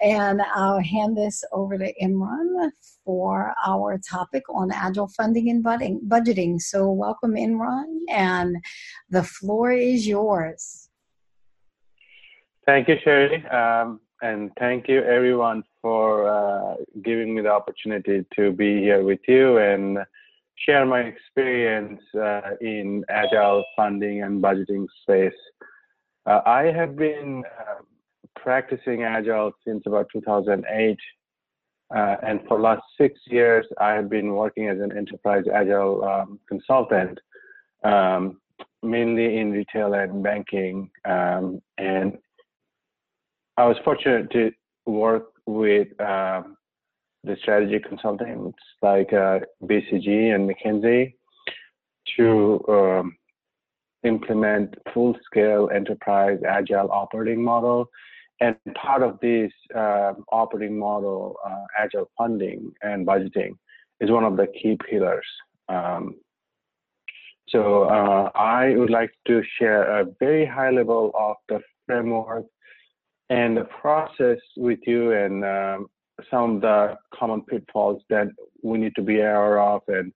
And I'll hand this over to Imran for our topic on agile funding and budgeting. So, welcome, Imran, and the floor is yours. Thank you, Sherry. Um, and thank you, everyone, for uh, giving me the opportunity to be here with you and share my experience uh, in agile funding and budgeting space. Uh, I have been uh, practicing agile since about 2008, uh, and for last six years, I have been working as an enterprise agile um, consultant, um, mainly in retail and banking. Um, and I was fortunate to work with um, the strategy consultants like uh, BCG and McKinsey to um, implement full-scale enterprise agile operating model. And part of this uh, operating model, uh, agile funding and budgeting, is one of the key pillars. Um, so uh, I would like to share a very high level of the framework and the process with you and um, some of the common pitfalls that we need to be aware of and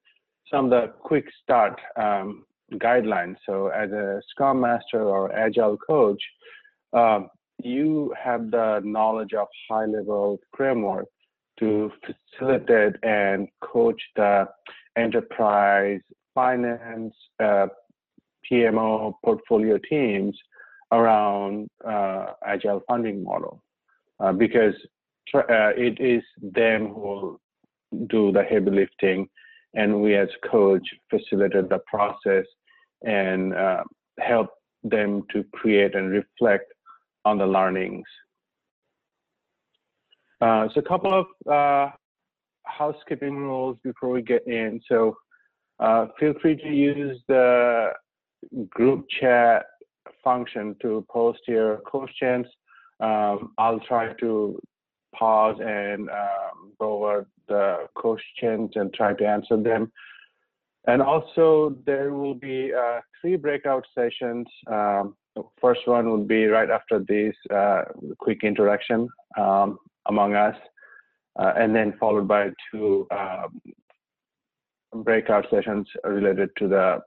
some of the quick start um, guidelines. So as a Scrum Master or Agile coach, um, you have the knowledge of high level framework to facilitate and coach the enterprise, finance, uh, PMO, portfolio teams around uh, agile funding model. Uh, because uh, it is them who will do the heavy lifting and we as coach facilitate the process and uh, help them to create and reflect on the learnings. Uh, so a couple of uh, housekeeping rules before we get in. So feel free to use the group chat function to post your questions. Um, I'll try to pause and um, go over the questions and try to answer them. And also, there will be uh, three breakout sessions. Um, first one will be right after this uh, quick introduction um, among us, uh, and then followed by two um, breakout sessions related to the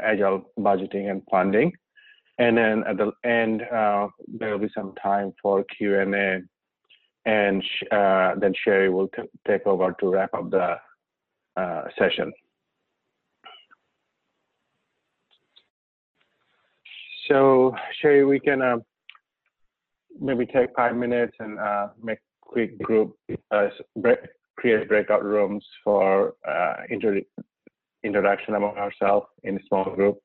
agile budgeting and funding. And then at the end, uh, there will be some time for Q&A, and uh, then Sherry will take over to wrap up the uh, session. So Sherry, we can uh, maybe take five minutes and uh, make quick group, uh, break, create breakout rooms for inter introduction among ourselves in a small group.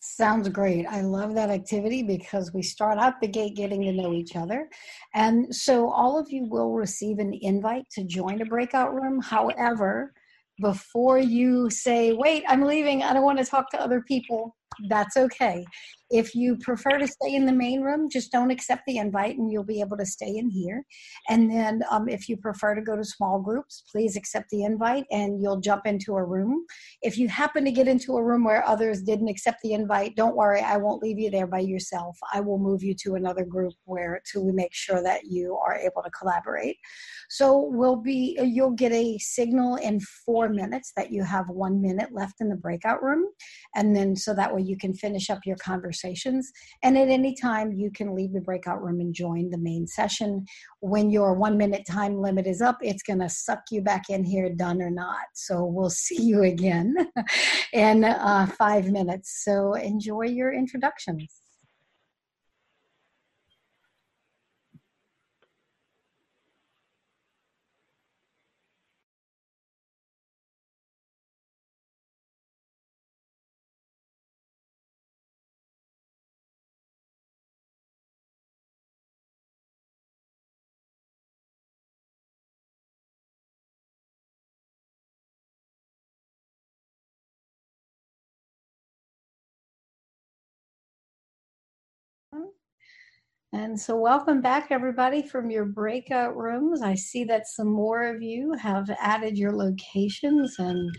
Sounds great. I love that activity because we start out the gate getting to know each other. And so all of you will receive an invite to join a breakout room. However, before you say, wait, I'm leaving, I don't want to talk to other people, that's okay. If you prefer to stay in the main room, just don't accept the invite and you'll be able to stay in here. And then um, if you prefer to go to small groups, please accept the invite and you'll jump into a room. If you happen to get into a room where others didn't accept the invite, don't worry, I won't leave you there by yourself. I will move you to another group where to make sure that you are able to collaborate. So we'll be you'll get a signal in four minutes that you have one minute left in the breakout room. And then so that way you can finish up your conversations. And at any time, you can leave the breakout room and join the main session. When your one minute time limit is up, it's going to suck you back in here, done or not. So we'll see you again in uh, five minutes. So enjoy your introductions. And so, welcome back, everybody, from your breakout rooms. I see that some more of you have added your locations and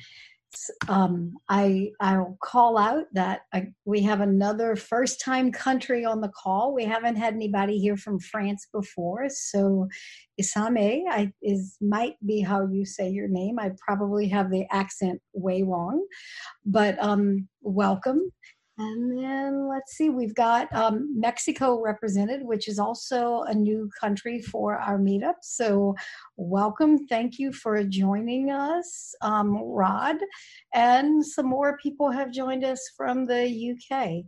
um, I I'll call out that I, we have another first time country on the call. We haven't had anybody here from France before, so Isame I, is might be how you say your name. I probably have the accent way wrong, but um, welcome. And then let's see, we've got um, Mexico represented, which is also a new country for our meetup. So, welcome. Thank you for joining us, um, Rod. And some more people have joined us from the UK,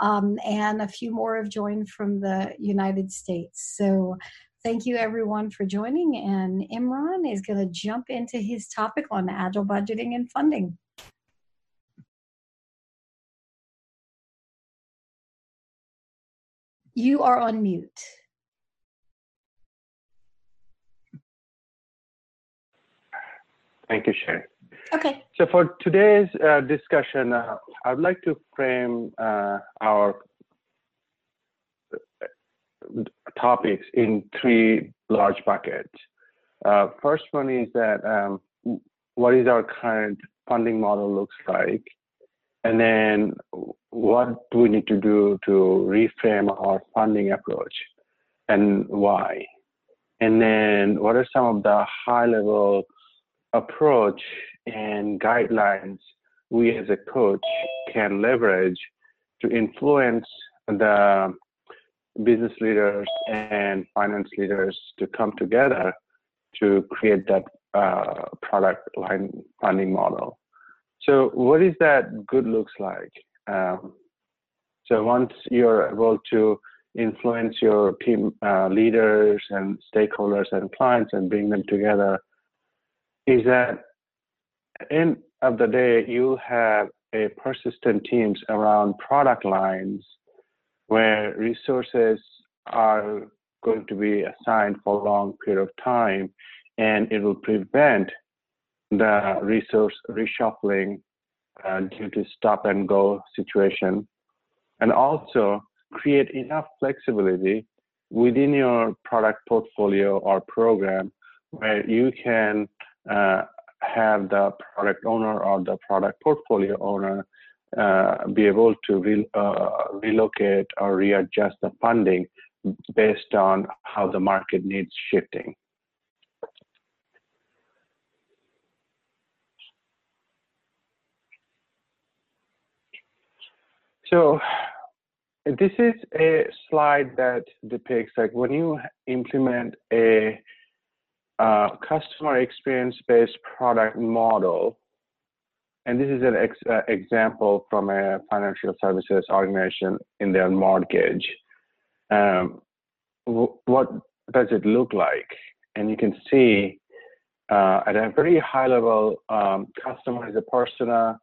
um, and a few more have joined from the United States. So, thank you everyone for joining. And Imran is going to jump into his topic on agile budgeting and funding. You are on mute. Thank you, Sherry. Okay. So for today's uh, discussion, uh, I'd like to frame uh, our uh, topics in three large buckets. Uh, first one is that um, what is our current funding model looks like, and then what do we need to do to reframe our funding approach and why? And then what are some of the high level approach and guidelines we as a coach can leverage to influence the business leaders and finance leaders to come together to create that uh, product line funding model. So what is that good looks like? Um, so once you're able to influence your team uh, leaders and stakeholders and clients and bring them together, is that end of the day you have a persistent teams around product lines where resources are going to be assigned for a long period of time and it will prevent the resource reshuffling uh, due to stop and go situation, and also create enough flexibility within your product portfolio or program where you can uh, have the product owner or the product portfolio owner uh, be able to re- uh, relocate or readjust the funding based on how the market needs shifting. So this is a slide that depicts like when you implement a uh, customer experience based product model, and this is an ex uh, example from a financial services organization in their mortgage. Um, what does it look like? And you can see uh, at a very high level, um, customer is a persona,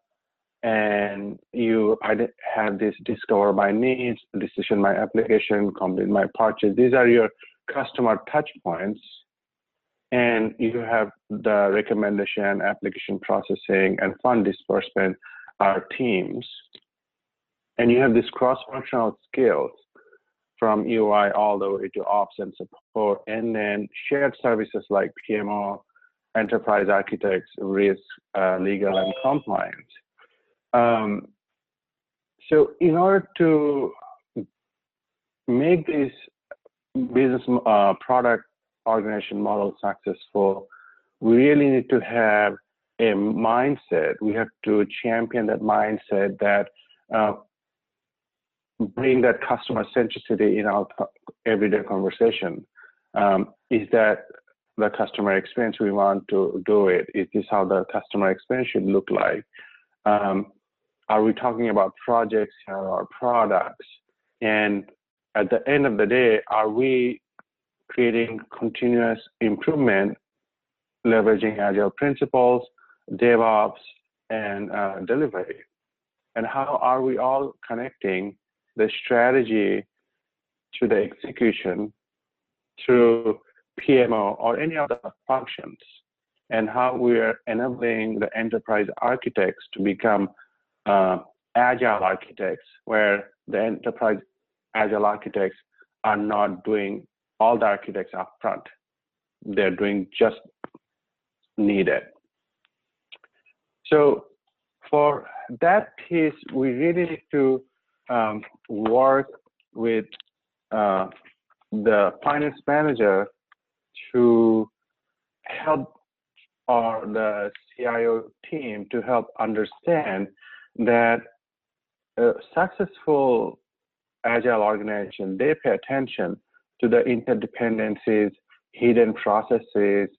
and you have this discover my needs, decision my application, complete my purchase. These are your customer touch points. And you have the recommendation, application processing, and fund disbursement are teams. And you have this cross-functional skills from UI all the way to ops and support, and then shared services like PMO, enterprise architects, risk, uh, legal, and compliance. Um, so in order to make this business uh, product organization model successful, we really need to have a mindset. We have to champion that mindset that uh, bring that customer centricity in our everyday conversation. Um, is that the customer experience we want to do it? Is this how the customer experience should look like? Um, are we talking about projects or products? And at the end of the day, are we creating continuous improvement, leveraging agile principles, DevOps, and uh, delivery? And how are we all connecting the strategy to the execution through PMO or any other functions? And how we're enabling the enterprise architects to become uh, agile architects, where the enterprise agile architects are not doing all the architects up front. They're doing just needed. So for that piece, we really need to um, work with uh, the finance manager to help or the CIO team to help understand that a successful agile organization, they pay attention to the interdependencies, hidden processes,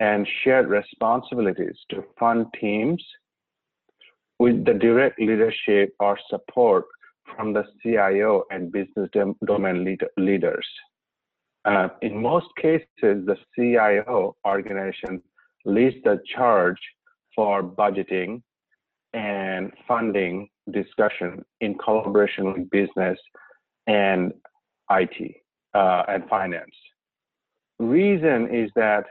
and shared responsibilities to fund teams with the direct leadership or support from the CIO and business domain lead leaders. Uh, in most cases, the CIO organization leads the charge for budgeting and funding discussion in collaboration with business and IT uh, and finance. Reason is that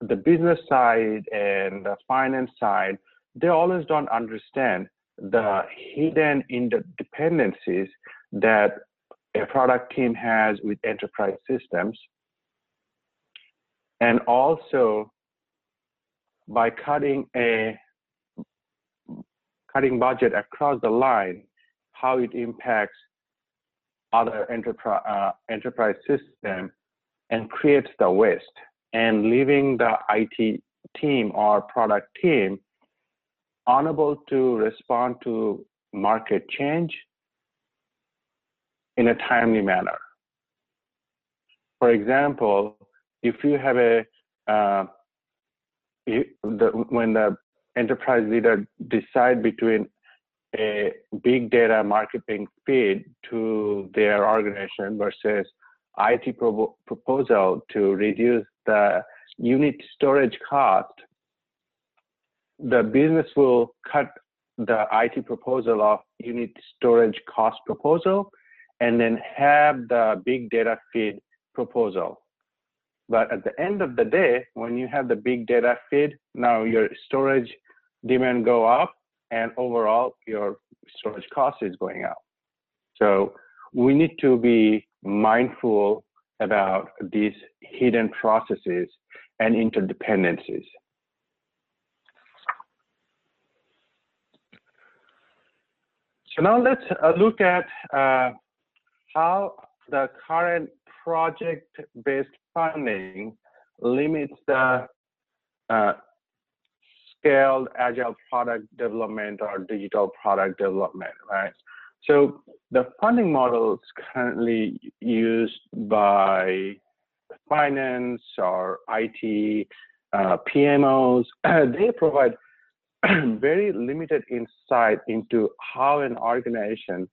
the business side and the finance side, they always don't understand the hidden interdependencies that a product team has with enterprise systems. And also by cutting a cutting budget across the line, how it impacts other enterprise uh, enterprise system and creates the waste and leaving the IT team or product team unable to respond to market change in a timely manner. For example, if you have a uh, the, when the enterprise leader decide between a big data marketing feed to their organization versus IT pro- proposal to reduce the unit storage cost, the business will cut the IT proposal of unit storage cost proposal and then have the big data feed proposal. But at the end of the day, when you have the big data feed, now your storage demand go up and overall your storage cost is going up. So we need to be mindful about these hidden processes and interdependencies. So now let's uh, look at uh, how the current project-based funding limits the uh, scaled agile product development or digital product development, right? So the funding models currently used by finance or IT, uh, PMOs, they provide very limited insight into how an organization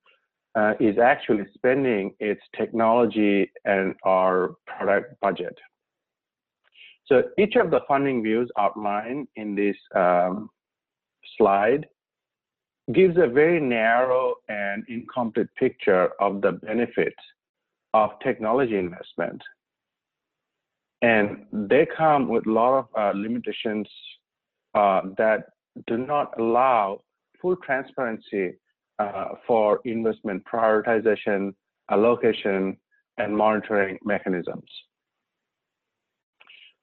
uh, is actually spending its technology and our product budget. So each of the funding views outlined in this um, slide gives a very narrow and incomplete picture of the benefits of technology investment. And they come with a lot of uh, limitations uh, that do not allow full transparency uh, for investment prioritization, allocation, and monitoring mechanisms.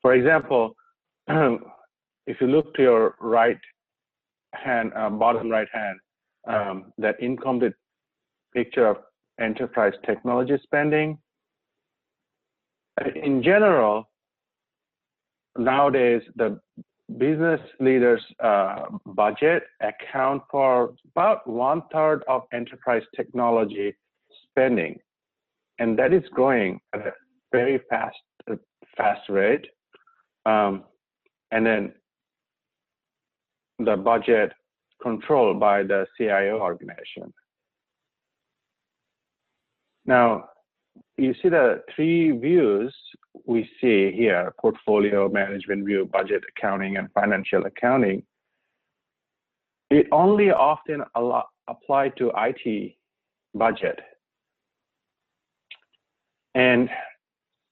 For example, if you look to your right hand, uh, bottom right hand, um, that incomplete picture of enterprise technology spending. In general, nowadays the business leaders' uh, budget account for about one third of enterprise technology spending, and that is growing at a very fast, fast rate. Um, and then the budget controlled by the CIO organization. Now, you see the three views we see here, portfolio management view, budget accounting, and financial accounting. It only often apply to IT budget. And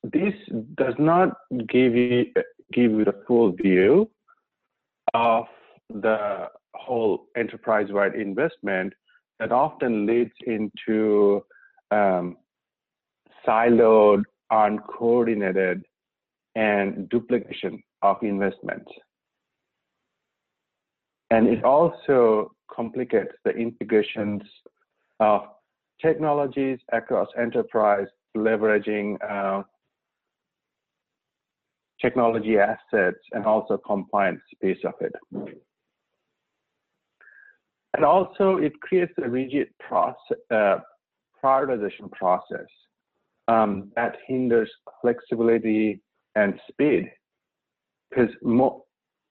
this does not give you, give you the full view of the whole enterprise-wide investment that often leads into um, siloed, uncoordinated, and duplication of investment. And it also complicates the integrations of technologies across enterprise, leveraging uh, technology assets and also compliance piece of it. And also it creates a rigid process, uh, prioritization process um, that hinders flexibility and speed because mo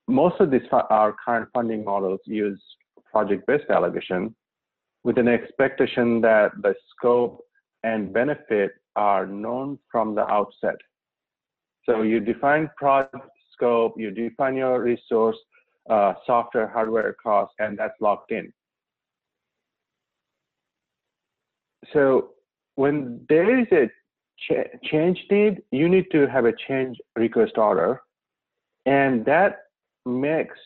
most of these our current funding models use project-based allocation with an expectation that the scope and benefit are known from the outset. So you define project scope, you define your resource, uh, software, hardware cost, and that's locked in. So when there is a ch change need, you need to have a change request order, and that makes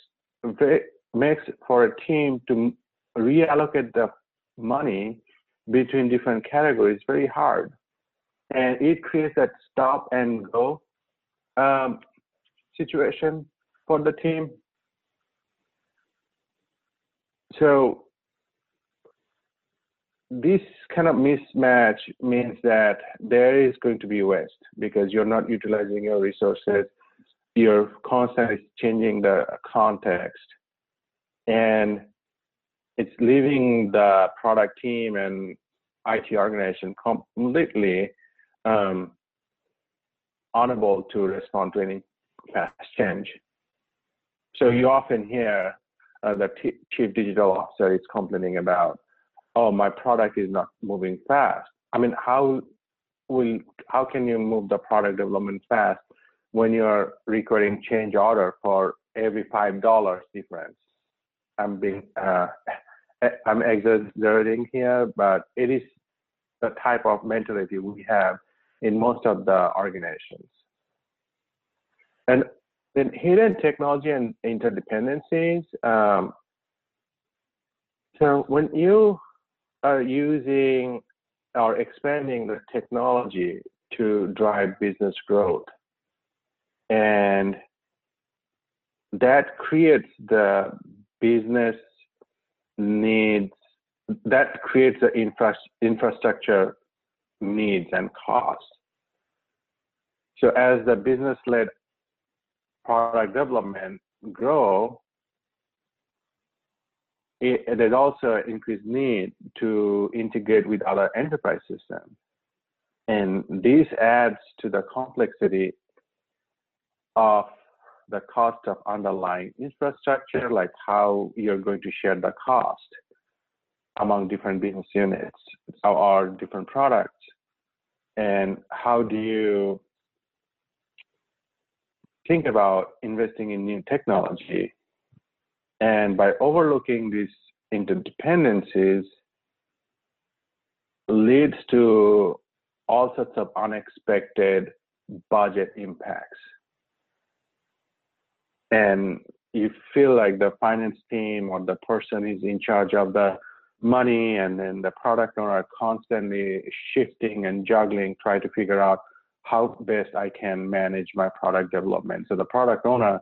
makes for a team to reallocate the money between different categories very hard, and it creates that stop and go um, situation for the team. So this kind of mismatch means that there is going to be waste because you're not utilizing your resources. You're constantly changing the context, and it's leaving the product team and IT organization completely um, unable to respond to any fast change. So you often hear uh, the chief digital officer is complaining about oh, my product is not moving fast. I mean, how will how can you move the product development fast when you're recording change order for every five dollars difference? I'm being uh, I'm exaggerating here, but it is the type of mentality we have in most of the organizations. And then hidden technology and interdependencies. Um, so when you are using or expanding the technology to drive business growth. And that creates the business needs, that creates the infra- infrastructure needs and costs. So as the business led product development grow, it, there's also increased need to integrate with other enterprise systems. And this adds to the complexity of the cost of underlying infrastructure, like how you're going to share the cost among different business units or different products. And how do you think about investing in new technology and by overlooking these interdependencies, leads to all sorts of unexpected budget impacts. And you feel like the finance team or the person is in charge of the money and then the product owner are constantly shifting and juggling, try to figure out how best I can manage my product development. So the product owner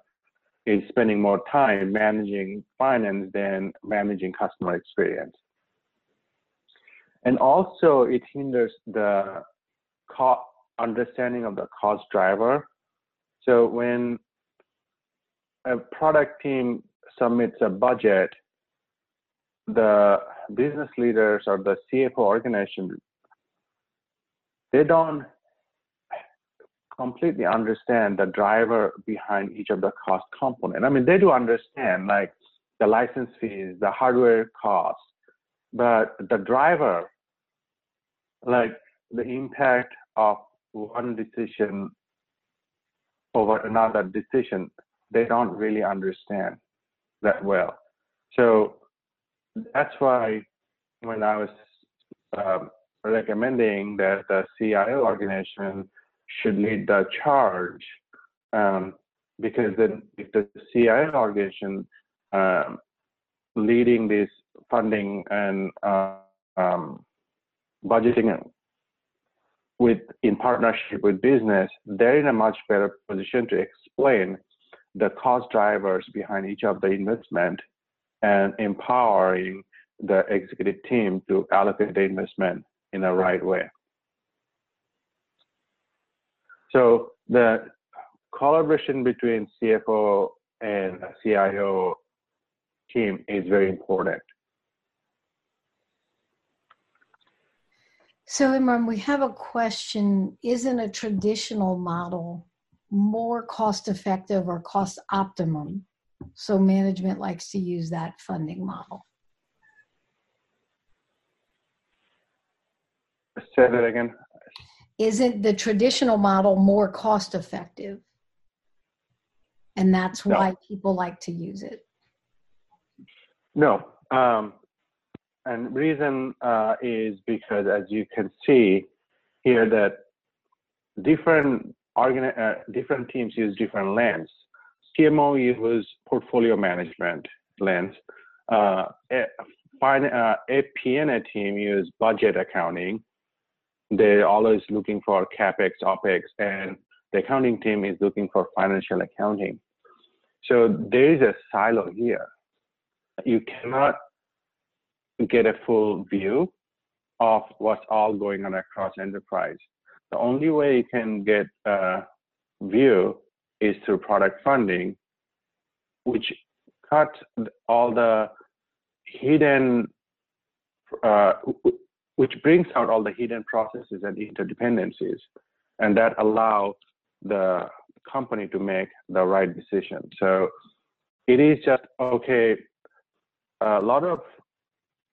is spending more time managing finance than managing customer experience. And also, it hinders the cost understanding of the cost driver. So when a product team submits a budget, the business leaders or the CFO organization, they don't completely understand the driver behind each of the cost component. I mean, they do understand like the license fees, the hardware costs, but the driver, like the impact of one decision over another decision, they don't really understand that well. So that's why when I was um, recommending that the CIO organization should lead the charge um, because then if the CIO organization um, leading this funding and uh, um, budgeting with in partnership with business, they're in a much better position to explain the cost drivers behind each of the investment and empowering the executive team to allocate the investment in the right way. So the collaboration between CFO and CIO team is very important. So, Imran, we have a question. Isn't a traditional model more cost effective or cost optimum? So, management likes to use that funding model. Say that again. Isn't the traditional model more cost effective? And that's No. why people like to use it. No. Um, and reason uh, is because, as you can see here, that different organi- uh, different teams use different lens. PMO uses portfolio management lens. Uh, uh, a P&A team budget accounting. They're always looking for capex, opex, and the accounting team is looking for financial accounting. So there is a silo here. You cannot get a full view of what's all going on across enterprise. The only way you can get a view is through product funding, which cut all the hidden, uh, which brings out all the hidden processes and interdependencies, and that allow the company to make the right decision. So it is just okay. A lot of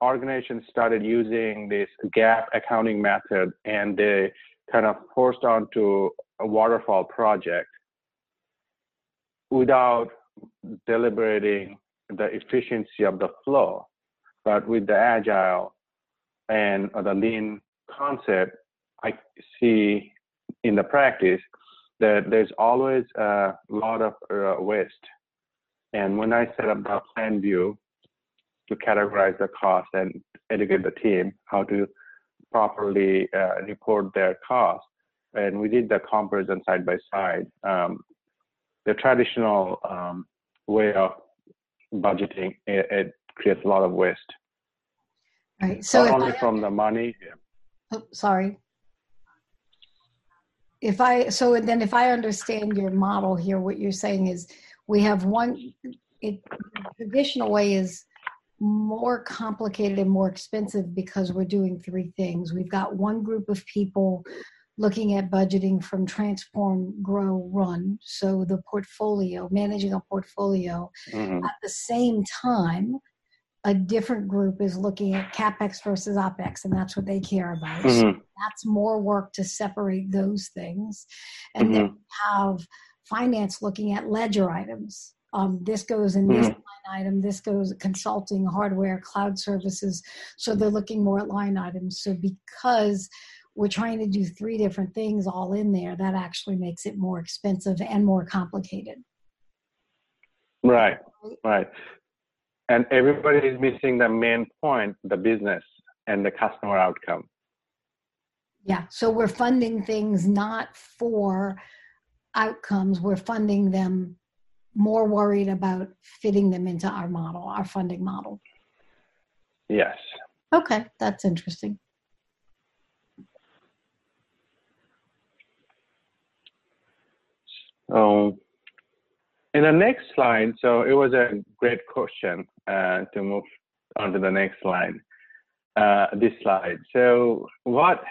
organizations started using this GAAP accounting method and they kind of forced onto a waterfall project without deliberating the efficiency of the flow. But with the agile and the lean concept, I see in the practice that there's always a lot of uh, waste. And when I set up the plan view to categorize the cost and educate the team how to properly uh, report their costs, and we did the comparison side by side, um, the traditional um, way of budgeting it, it, creates a lot of waste. Right. So Not only I, from the money. oh, sorry. If I so then if I understand your model here, what you're saying is we have one. It the traditional way is more complicated and more expensive because we're doing three things. We've got one group of people looking at budgeting from transform, grow, run. So the portfolio, managing a portfolio. Mhm. At the same time, a different group is looking at capex versus opex, and that's what they care about. So Mhm. that's more work to separate those things. And then have finance looking at ledger items. Um, this goes in this line item, this goes consulting, hardware, cloud services. So they're looking more at line items. So because we're trying to do three different things all in there, that actually makes it more expensive and more complicated. Right, right. And everybody is missing the main point, the business and the customer outcome. Yeah. So we're funding things not for outcomes, we're funding them more worried about fitting them into our model, our funding model. Yes. Okay, that's interesting. So in the next slide, so it was a great question uh, to move on to the next slide. Uh, this slide. So what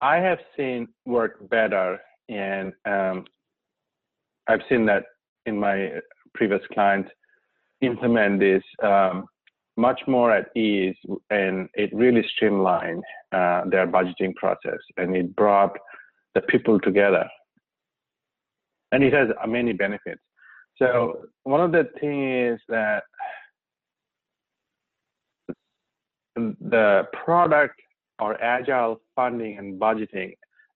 I have seen work better, and um, I've seen that in my previous clients implement this um, much more at ease, and it really streamlined uh, their budgeting process, and it brought the people together and it has many benefits. So one of the things is that the product or agile funding and budgeting,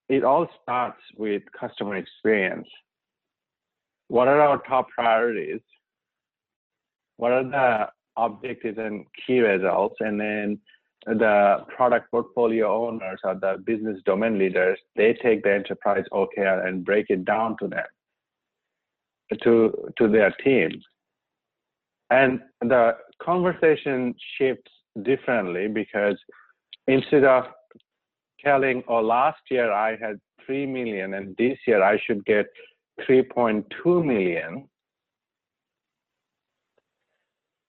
it all starts with customer experience. What are our top priorities? What are the objectives and key results? And then the product portfolio owners or the business domain leaders, they take the enterprise OKR and break it down to them to to their team And the conversation shifts differently because instead of telling, oh, last year I had 3 million and this year I should get 3.2 million,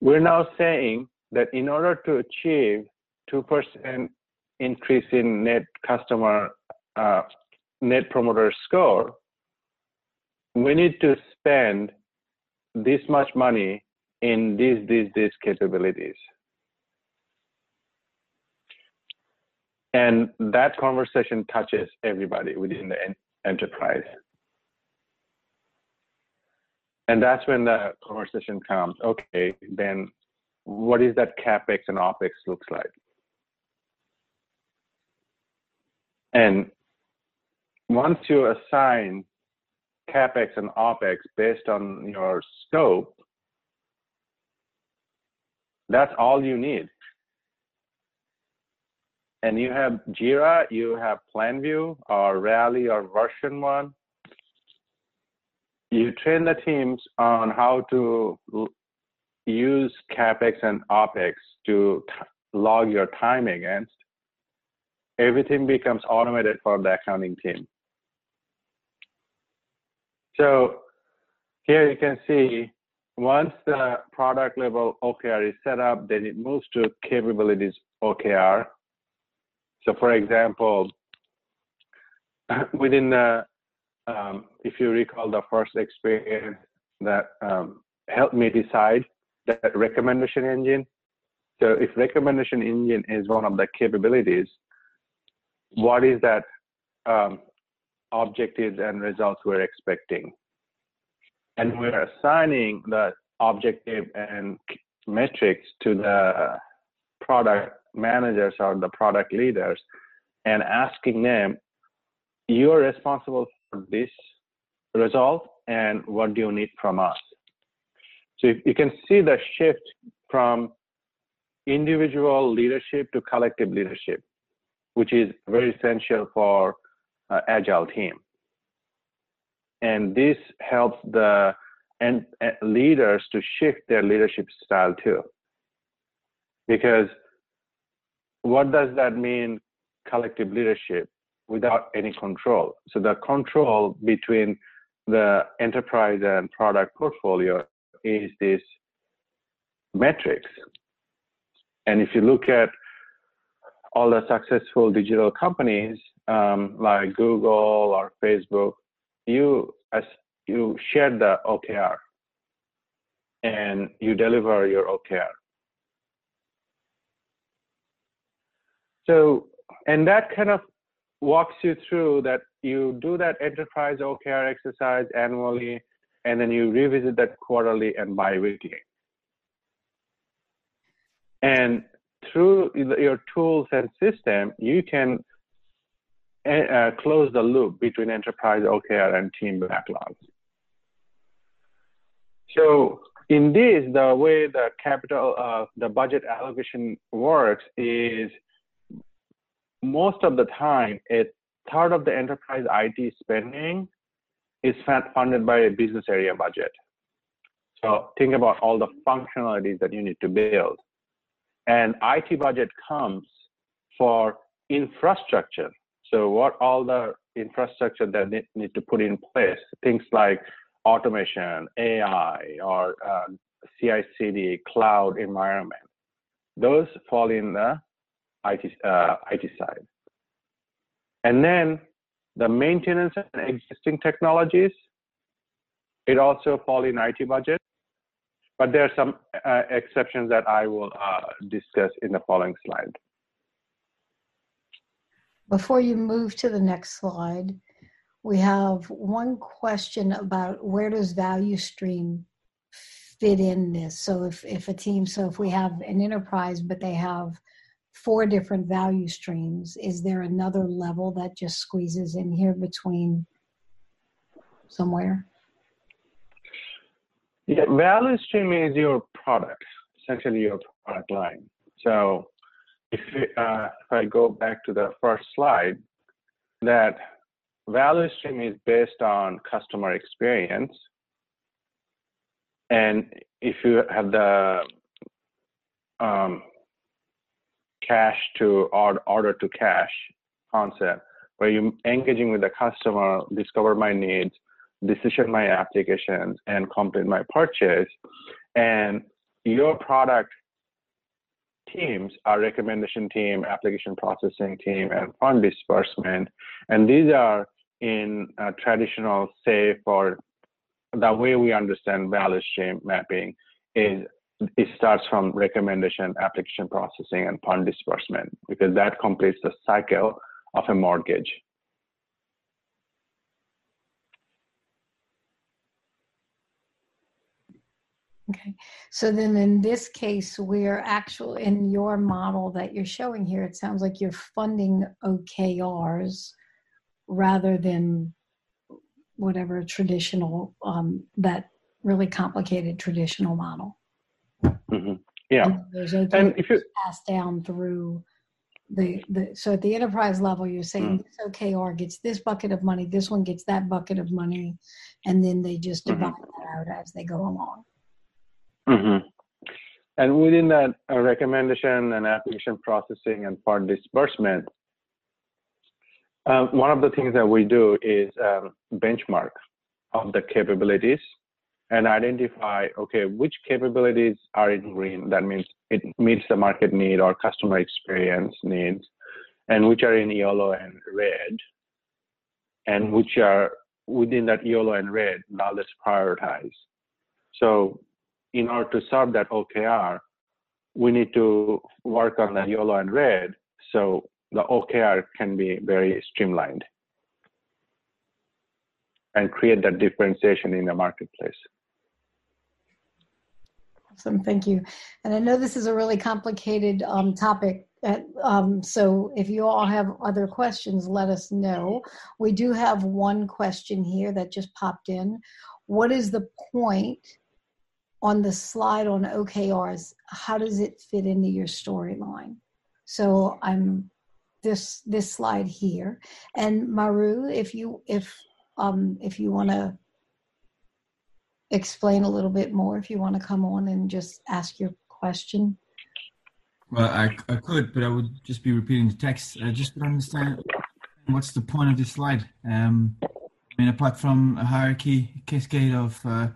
we're now saying that in order to achieve 2% increase in net customer uh, net promoter score, we need to spend this much money in these, these, these capabilities. And that conversation touches everybody within the enterprise. And that's when the conversation comes, okay, then what is that CapEx and OpEx looks like? And once you assign CapEx and OpEx based on your scope, that's all you need. And you have Jira, you have PlanView or Rally or VersionOne. You train the teams on how to use CapEx and OpEx to log your time against. Everything becomes automated for the accounting team. So here you can see once the product level OKR is set up, then it moves to capabilities OKR. So for example, within the, um, if you recall the first experience that um, helped me decide that recommendation engine. So if recommendation engine is one of the capabilities, what is that um, objectives and results we're expecting. And we're assigning the objective and metrics to the product managers or the product leaders and asking them, you're responsible for this result and what do you need from us? So you can see the shift from individual leadership to collective leadership, which is very essential for uh, agile team. And this helps the and, and leaders to shift their leadership style too. Because what does that mean, collective leadership, without any control? So the control between the enterprise and product portfolio is this metrics. And if you look at all the successful digital companies, um, like Google or Facebook, you as you share the OKR and you deliver your OKR. So, and that kind of walks you through that you do that enterprise OKR exercise annually, and then you revisit that quarterly and biweekly. And through your tools and system, you can uh, close the loop between enterprise OKR and team backlogs. So in this, the way the capital, uh, the budget allocation works is most of the time, a third of the enterprise IT spending is funded by a business area budget. So think about all the functionalities that you need to build. And IT budget comes for infrastructure so what all the infrastructure that need, need to put in place, things like automation, AI, or uh, CI/CD, cloud environment, those fall in the IT, uh, IT side. And then the maintenance and existing technologies, it also fall in IT budget. But there are some uh, exceptions that I will uh, discuss in the following slide. Before you move to the next slide, we have one question about where does value stream fit in this? So if, if a team, so if we have an enterprise, but they have four different value streams, is there another level that just squeezes in here between somewhere? Yeah, value stream is your product, essentially your product line. So if, uh, if I go back to the first slide, that value stream is based on customer experience. And if you have the um, cash to order, order to cash concept, where you're engaging with the customer, discover my needs, decision my applications, and complete my purchase. And your product teams are recommendation team, application processing team, and fund disbursement. And these are in uh, traditional SAFe or the way we understand value stream mapping is it starts from recommendation, application processing, and fund disbursement because that completes the cycle of a mortgage. Okay, so then in this case, we're actually in your model that you're showing here, it sounds like you're funding OKRs rather than whatever traditional, um, that really complicated traditional model. Mm-hmm. Yeah. And there's OKRs And if you, passed down through the, the, so at the enterprise level, you're saying Mm. this OKR gets this bucket of money, this one gets that bucket of money, and then they just Mhm. divide that out as they go along. Mhm. And within that uh, recommendation and application processing and fund disbursement, uh, one of the things that we do is um, benchmark of the capabilities and identify, okay, which capabilities are in green? That means it meets the market need or customer experience needs, and which are in yellow and red, and which are within that yellow and red. Now let's prioritize. So in order to serve that OKR, we need to work on the yellow and red so the OKR can be very streamlined and create that differentiation in the marketplace. Awesome, thank you. And I know this is a really complicated um, topic, uh, um, so if you all have other questions, let us know. We do have one question here that just popped in. What is the point on the slide on OKRs? How does it fit into your storyline? So I'm this this slide here, and Maru, if you if um, if you want to explain a little bit more if you want to come on and just ask your question. Well, I, I could, but I would just be repeating the text. Just don't understand what's the point of this slide. Um, I mean, apart from a hierarchy cascade of uh,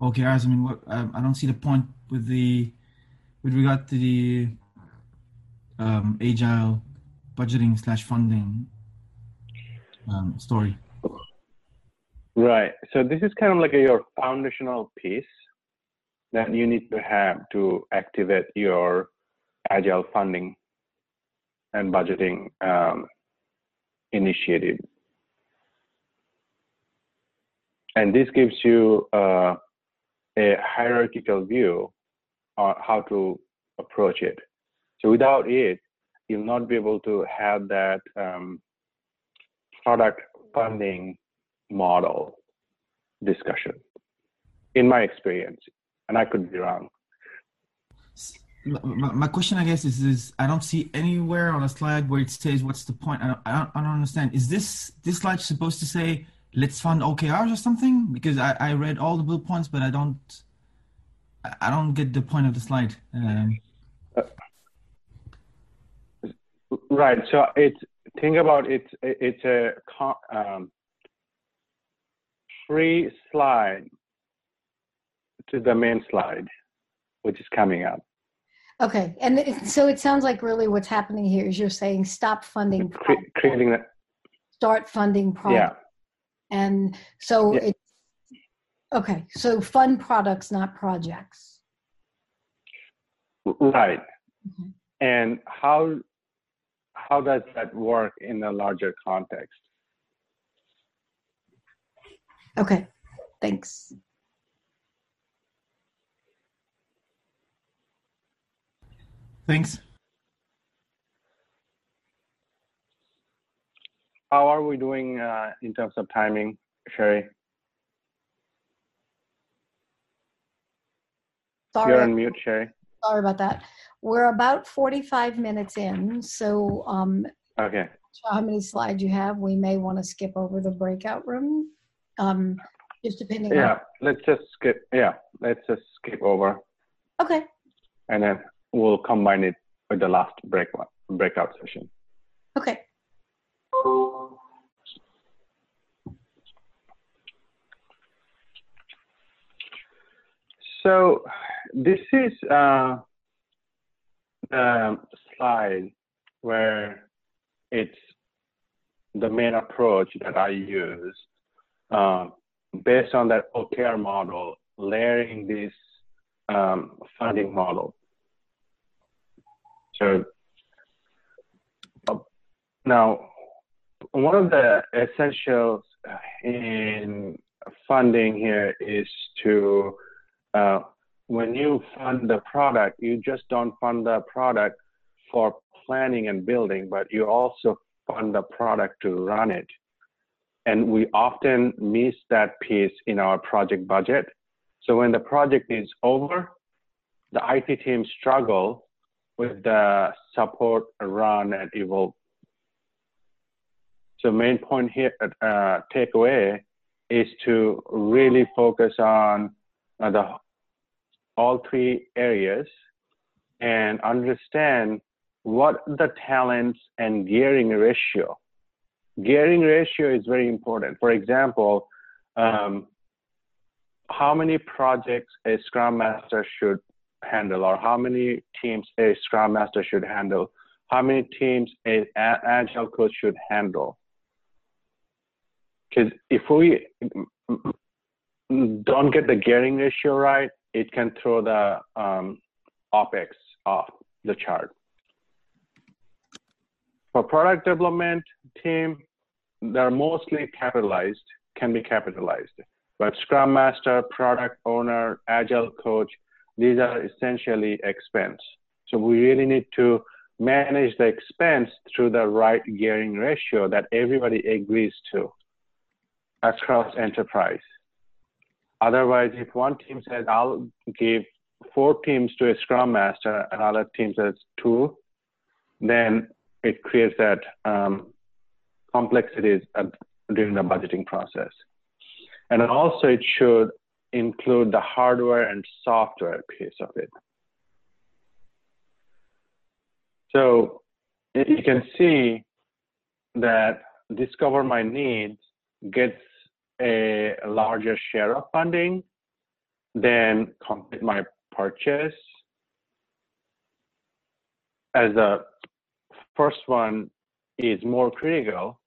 OKRs, I mean, what, I, I don't see the point with the with regard to the um, agile budgeting slash funding um, story. Right. So this is kind of like a, your foundational piece that you need to have to activate your agile funding and budgeting um, initiative. And this gives you uh, a hierarchical view on how to approach it. So without it, you'll not be able to have that um, product funding model discussion in my experience and i could be wrong. My, question i guess is, is i don't see anywhere on a slide where it says what's the point. I don't, I don't understand. Is this this slide supposed to say let's fund okrs or something because i, I read all the bullet points but i don't i don't get the point of the slide um, right so it's think about it it's a um, free slide to the main slide, which is coming up. Okay, and it, so it sounds like really what's happening here is you're saying stop funding, Cre- creating that. start funding products, Yeah. And so Yeah. it's okay. So fund products, not projects. Right. Mhm. And how how does that work in a larger context? Okay, thanks. thanks How are we doing uh, in terms of timing, Sherry? Sorry, You're on mute, Sherry. sorry about that. We're about 45 minutes in, so um, Okay. how many slides you have. We may want to skip over the breakout room. Um, Just depending Yeah, on. let's just skip. Yeah, let's just skip over, Okay. and then we'll combine it with the last break breakout session. Okay. So this is uh, the slide where it's the main approach that I use um, based on that OKR model, layering this um, funding model. So uh, now, one of the essentials in funding here is to uh, when you fund the product, you just don't fund the product for planning and building, but you also fund the product to run it. And we often miss that piece in our project budget. So when the project is over, the IT team struggle with the support, run, and evolve. So main point here, uh, takeaway is to really focus on the all three areas and understand what the talents and gearing ratio. Gearing ratio is very important. For example, um, how many projects a Scrum Master should handle, or how many teams a Scrum Master should handle, how many teams a Agile coach should handle. Because if we don't get the gearing ratio right, it can throw the um, OPEX off the chart. For product development team, they're mostly capitalized, can be capitalized. But Scrum Master, Product Owner, Agile Coach, these are essentially expense. So we really need to manage the expense through the right gearing ratio that everybody agrees to across enterprise. Otherwise, if one team says, I'll give four teams to a Scrum Master, another team says two, then it creates that um, complexities during the budgeting process. And also, it should include the hardware and software piece of it. So you can see that Discover My Needs gets a larger share of funding than complete my purchase. As the first one is more critical,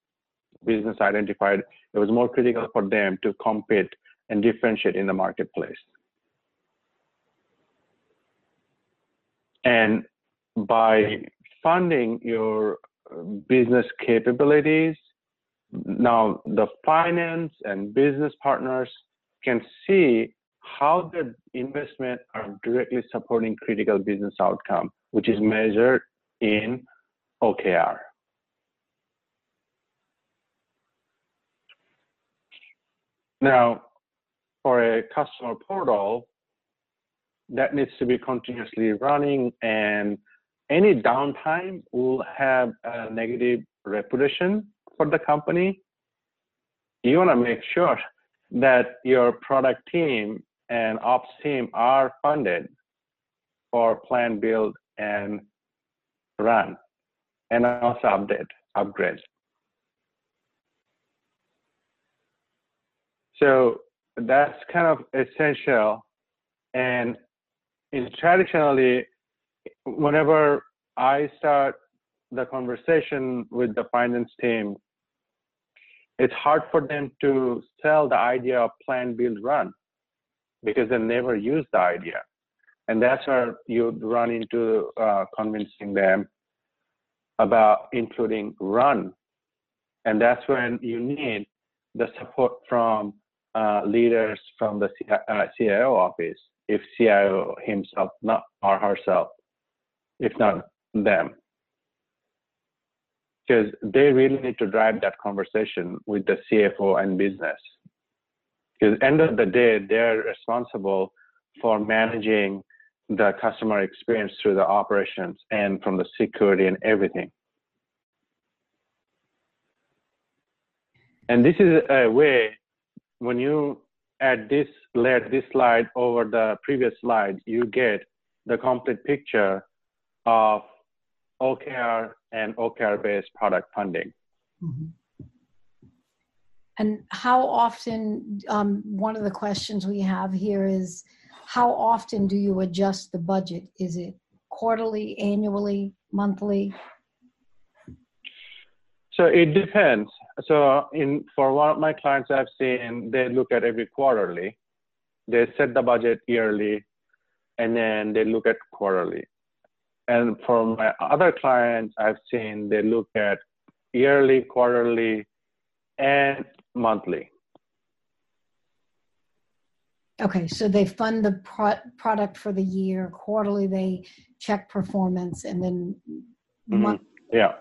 business identified it was more critical for them to compete and differentiate in the marketplace. And by funding your business capabilities, now the finance and business partners can see how the investment are directly supporting critical business outcome, which is measured in OKR. Now, for a customer portal, that needs to be continuously running and any downtime will have a negative reputation for the company. You want to make sure that your product team and ops team are funded for plan, build, and run, and also update, upgrade. So that's kind of essential. And in traditionally, whenever I start the conversation with the finance team, it's hard for them to sell the idea of plan, build, run because they never use the idea. And that's where you run into uh, convincing them about including run. And that's when you need the support from uh, leaders from the uh, CIO office, if CIO himself not or herself, if not them. Because they really need to drive that conversation with the CFO and business. Because end of the day, they're responsible for managing the customer experience through the operations and from the security and everything. And this is a way when you add this layer this slide over the previous slide, you get the complete picture of OKR and OKR-based product funding. Mm-hmm. And how often, um, one of the questions we have here is, how often do you adjust the budget? Is it quarterly, annually, monthly? So it depends. So in for one of my clients I've seen, they look at every quarterly. They set the budget yearly, and then they look at quarterly. And for my other clients, I've seen they look at yearly, quarterly, and monthly. Okay, so they fund the pro- product for the year. Quarterly, they check performance, and then mm-hmm. yeah,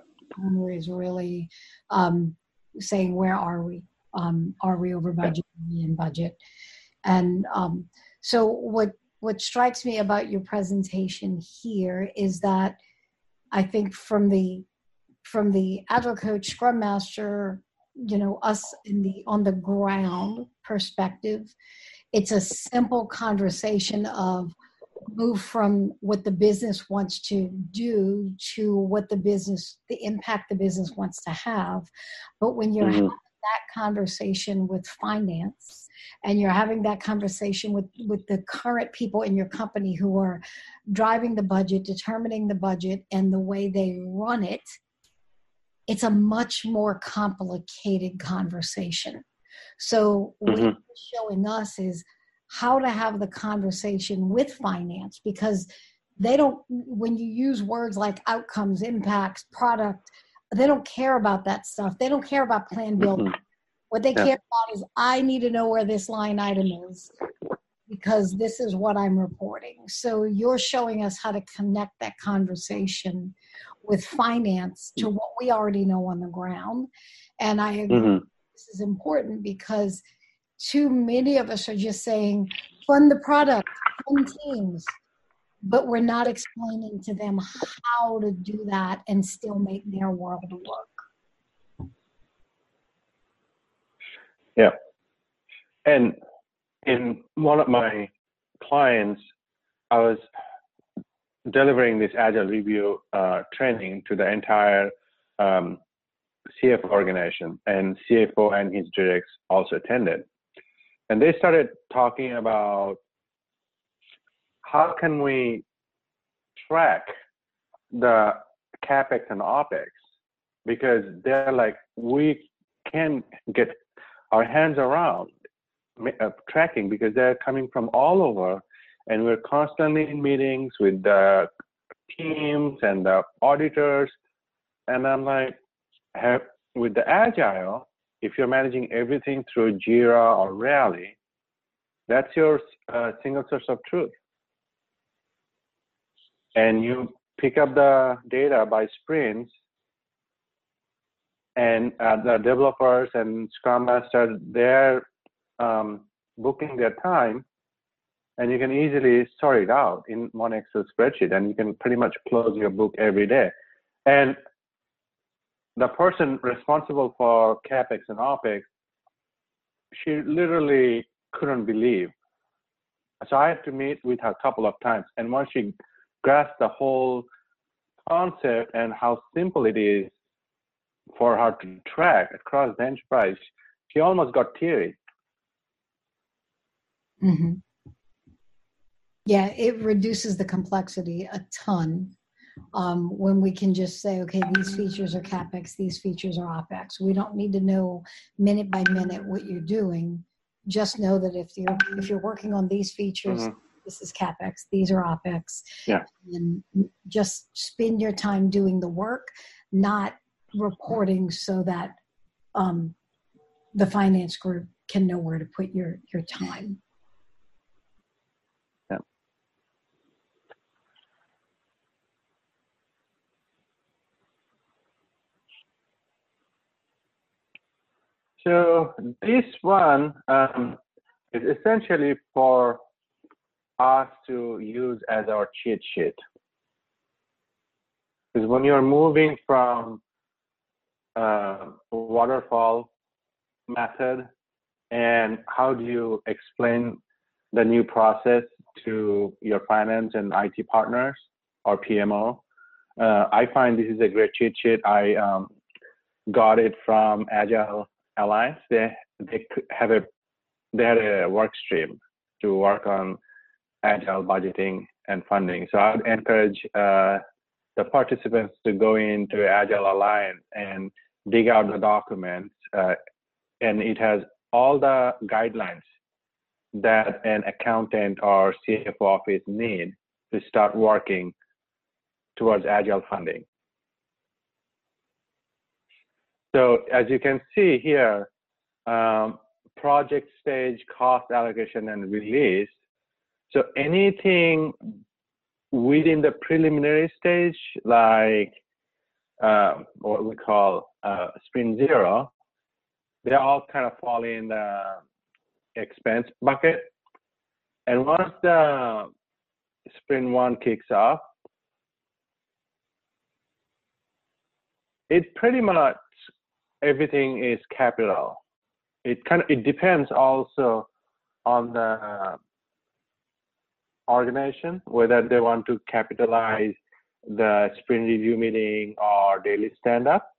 is really um, saying where are we? Um, are we over budget? Yeah. in budget? And um, so, what what strikes me about your presentation here is that I think from the from the agile coach, scrum master, you know, us in the on the ground perspective, it's a simple conversation of move from what the business wants to do to what the business the impact the business wants to have but when you're mm-hmm. having that conversation with finance and you're having that conversation with with the current people in your company who are driving the budget determining the budget and the way they run it it's a much more complicated conversation so mm-hmm. what showing us is how to have the conversation with finance because they don't when you use words like outcomes impacts product they don't care about that stuff they don't care about plan building mm-hmm. What they yeah. care about is i need to know where this line item is because this is what i'm reporting so you're showing us how to connect that conversation with finance to what we already know on the ground and i agree mm-hmm. this is important because too many of us are just saying, fund the product, fund teams, but we're not explaining to them how to do that and still make their world work. Yeah. And in one of my clients, I was delivering this agile review uh, training to the entire um, CFO organization, and CFO and his directs also attended and they started talking about how can we track the capex and opex because they're like we can get our hands around uh, tracking because they're coming from all over and we're constantly in meetings with the teams and the auditors and i'm like have, with the agile if you're managing everything through Jira or Rally, that's your uh, single source of truth. And you pick up the data by sprints, and uh, the developers and Scrum Master, they're um, booking their time, and you can easily sort it out in one Excel spreadsheet, and you can pretty much close your book every day. And the person responsible for capex and opex, she literally couldn't believe. So I had to meet with her a couple of times, and once she grasped the whole concept and how simple it is for her to track across the enterprise, she almost got teary. Mm-hmm. Yeah, it reduces the complexity a ton um, when we can just say, okay, these features are capex, these features are opex. We don't need to know minute by minute what you're doing. Just know that if you're if you're working on these features, mm-hmm. this is capex, these are opex. Yeah. And just spend your time doing the work, not reporting, so that um, the finance group can know where to put your your time. So this one um, is essentially for us to use as our cheat sheet. Because when you're moving from uh, waterfall method and how do you explain the new process to your finance and IT partners or PMO? Uh, I find this is a great cheat sheet. I um, got it from Agile Alliance. They they have a they had a work stream to work on agile budgeting and funding. So I'd encourage uh, the participants to go into Agile Alliance and dig out the documents, uh, and it has all the guidelines that an accountant or CFO office need to start working towards agile funding. So as you can see here, um, project stage, cost allocation, and release. So anything within the preliminary stage, like uh, what we call uh, sprint zero, they all kind of fall in the expense bucket. And once the sprint one kicks off, it pretty much everything is capital. It kind of it depends also on the organization whether they want to capitalize the sprint review meeting or daily stand up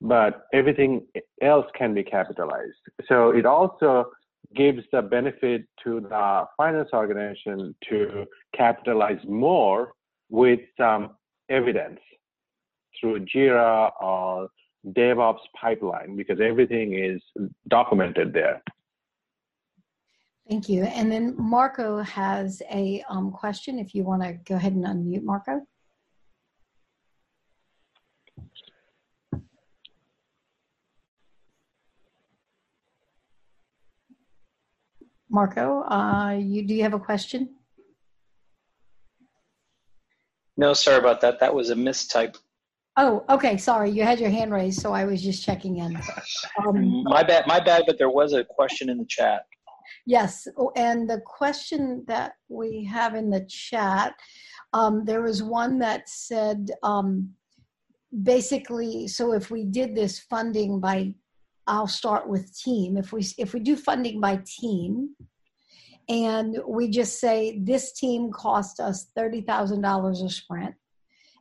but everything else can be capitalized. So it also gives the benefit to the finance organization to capitalize more with some evidence through Jira or DevOps pipeline because everything is documented there. Thank you. And then Marco has a um, question. If you want to go ahead and unmute Marco. Marco, uh, you do you have a question? No, sorry about that. That was a mistype. Oh, okay. Sorry, you had your hand raised, so I was just checking in. Um, my bad. My bad. But there was a question in the chat. Yes, oh, and the question that we have in the chat, um, there was one that said, um, basically, so if we did this funding by I'll start with team. If we if we do funding by team, and we just say this team cost us thirty thousand dollars a sprint,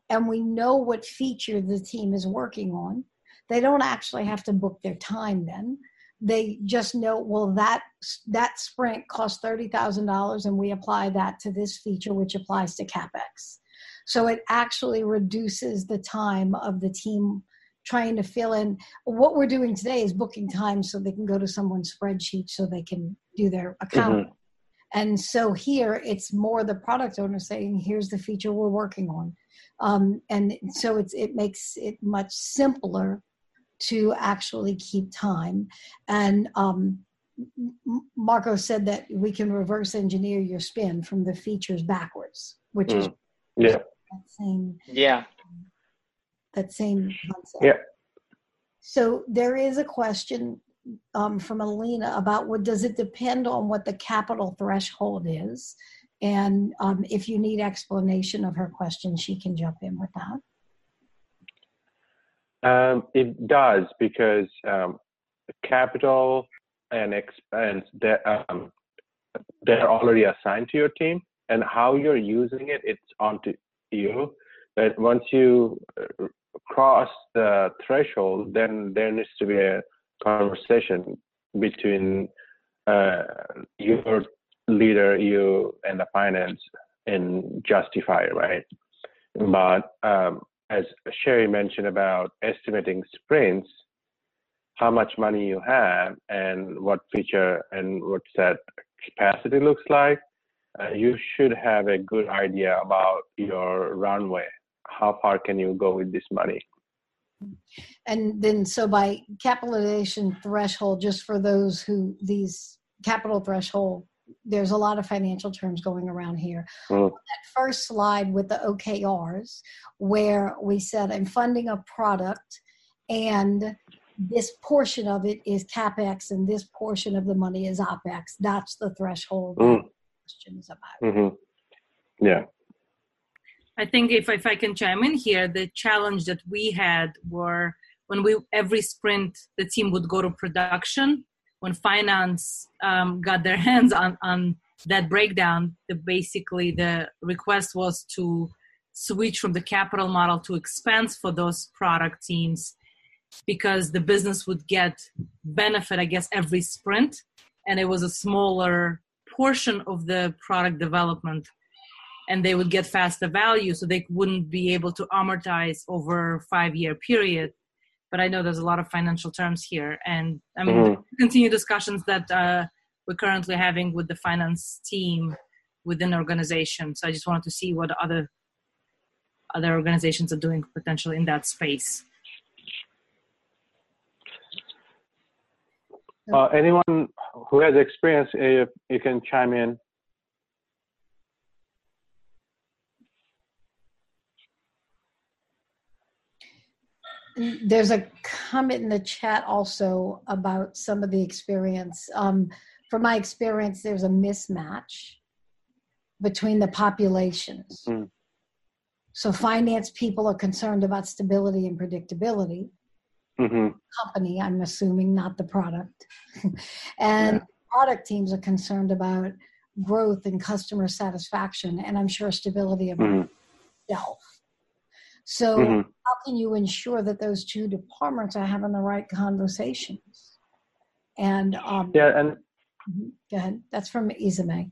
and we know what feature the team is working on, they don't actually have to book their time then. They just know well that that sprint cost thirty thousand dollars, and we apply that to this feature, which applies to capex. So it actually reduces the time of the team trying to fill in. What we're doing today is booking time so they can go to someone's spreadsheet so they can do their account. Mm-hmm. And so here it's more the product owner saying, here's the feature we're working on. Um, and so it's, it makes it much simpler to actually keep time. And um, Marco said that we can reverse engineer your spin from the features backwards, which mm. is yeah. that same yeah that same concept. Yeah. So there is a question um, from Alina about what does it depend on what the capital threshold is, and um, if you need explanation of her question, she can jump in with that. Um, it does because um, capital and expense they're, um, they're already assigned to your team, and how you're using it, it's onto you. But once you uh, cross the threshold, then there needs to be a conversation between uh, your leader, you, and the finance and justify, right? But um, as Sherry mentioned about estimating sprints, how much money you have and what feature and what set capacity looks like, uh, you should have a good idea about your runway how far can you go with this money? And then, so by capitalization threshold, just for those who these capital threshold, there's a lot of financial terms going around here. Mm. That first slide with the OKRs, where we said I'm funding a product and this portion of it is capex and this portion of the money is opex. That's the threshold mm. question is about. Mm-hmm. Yeah. I think if, if I can chime in here, the challenge that we had were when we every sprint the team would go to production when finance um, got their hands on on that breakdown, the basically the request was to switch from the capital model to expense for those product teams because the business would get benefit, I guess, every sprint, and it was a smaller portion of the product development, and they would get faster value, so they wouldn't be able to amortize over five year period. But I know there's a lot of financial terms here, and I mean, mm-hmm. continue discussions that uh, we're currently having with the finance team within the organization. So I just wanted to see what other other organizations are doing potentially in that space. Uh, anyone who has experience, uh, you can chime in. There's a comment in the chat also about some of the experience. Um, from my experience, there's a mismatch between the populations. Mm. So finance people are concerned about stability and predictability. Mm-hmm. Company, I'm assuming, not the product. and yeah. product teams are concerned about growth and customer satisfaction, and I'm sure stability of mm-hmm. self. So, mm-hmm. how can you ensure that those two departments are having the right conversations? And um, yeah, and mm-hmm. go ahead. That's from Izame.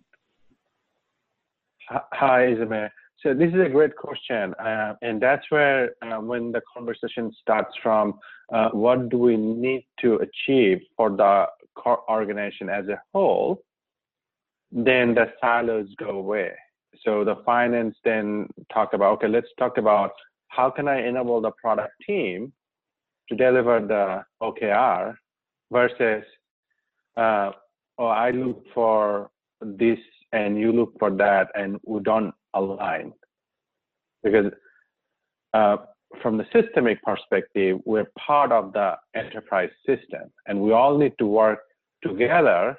Hi, Izame. So this is a great question, uh, and that's where uh, when the conversation starts from, uh, what do we need to achieve for the organization as a whole? Then the silos go away. So the finance then talk about, okay, let's talk about how can I enable the product team to deliver the OKR versus, uh, oh, I look for this and you look for that, and we don't align. Because uh, from the systemic perspective, we're part of the enterprise system, and we all need to work together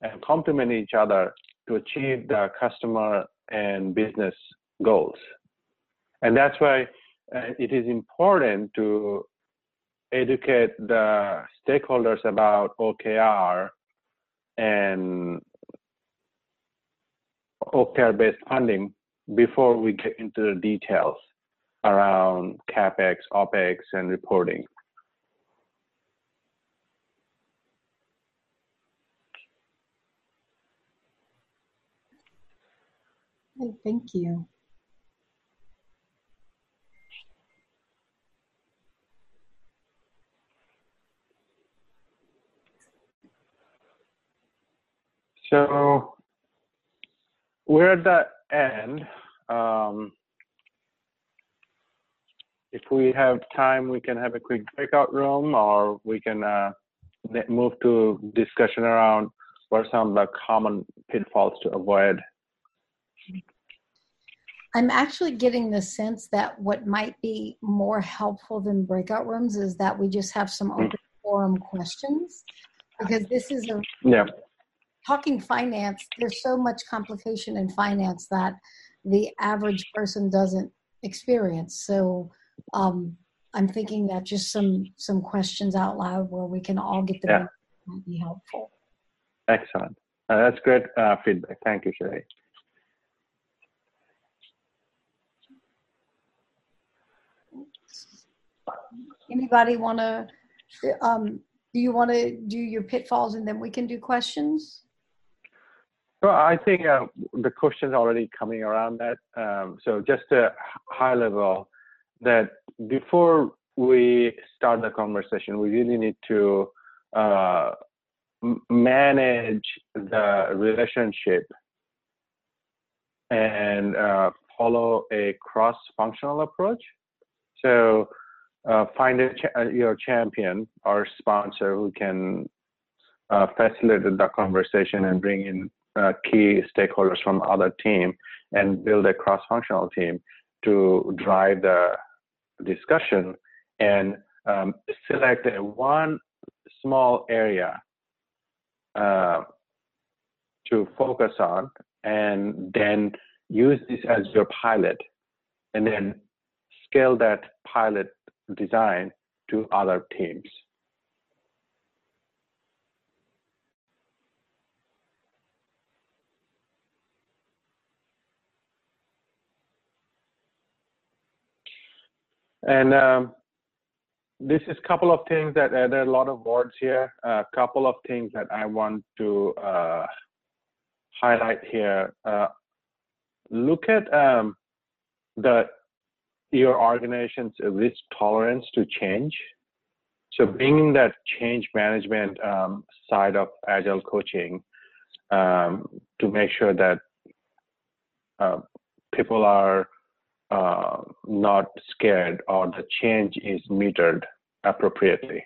and complement each other to achieve the customer and business goals. And that's why uh, it is important to educate the stakeholders about OKR and OKR based funding before we get into the details around CapEx, OpEx, and reporting. Thank you. So we're at the end. Um, if we have time, we can have a quick breakout room, or we can uh, move to discussion around what are some of the common pitfalls to avoid. I'm actually getting the sense that what might be more helpful than breakout rooms is that we just have some open forum questions because this is a yeah talking finance, there's so much complication in finance that the average person doesn't experience. So um, I'm thinking that just some some questions out loud where we can all get the yeah. might be helpful. Excellent. Uh, that's great uh, feedback. Thank you, Sherry. Anybody want to? Um, do you want to do your pitfalls and then we can do questions? So I think uh, the questions already coming around that. Um, so just a high level that before we start the conversation, we really need to uh, manage the relationship and uh, follow a cross-functional approach. So uh, find a ch- uh, your champion or sponsor who can uh, facilitate the conversation and bring in uh, key stakeholders from other team and build a cross-functional team to drive the discussion and um, select one small area uh, to focus on and then use this as your pilot and then scale that pilot design to other teams. And um, this is a couple of things that uh, there are a lot of words here. A couple of things that I want to uh, highlight here. Uh, look at um, the your organization's risk tolerance to change. So bringing that change management um, side of agile coaching um, to make sure that uh, people are uh, not scared or the change is metered appropriately.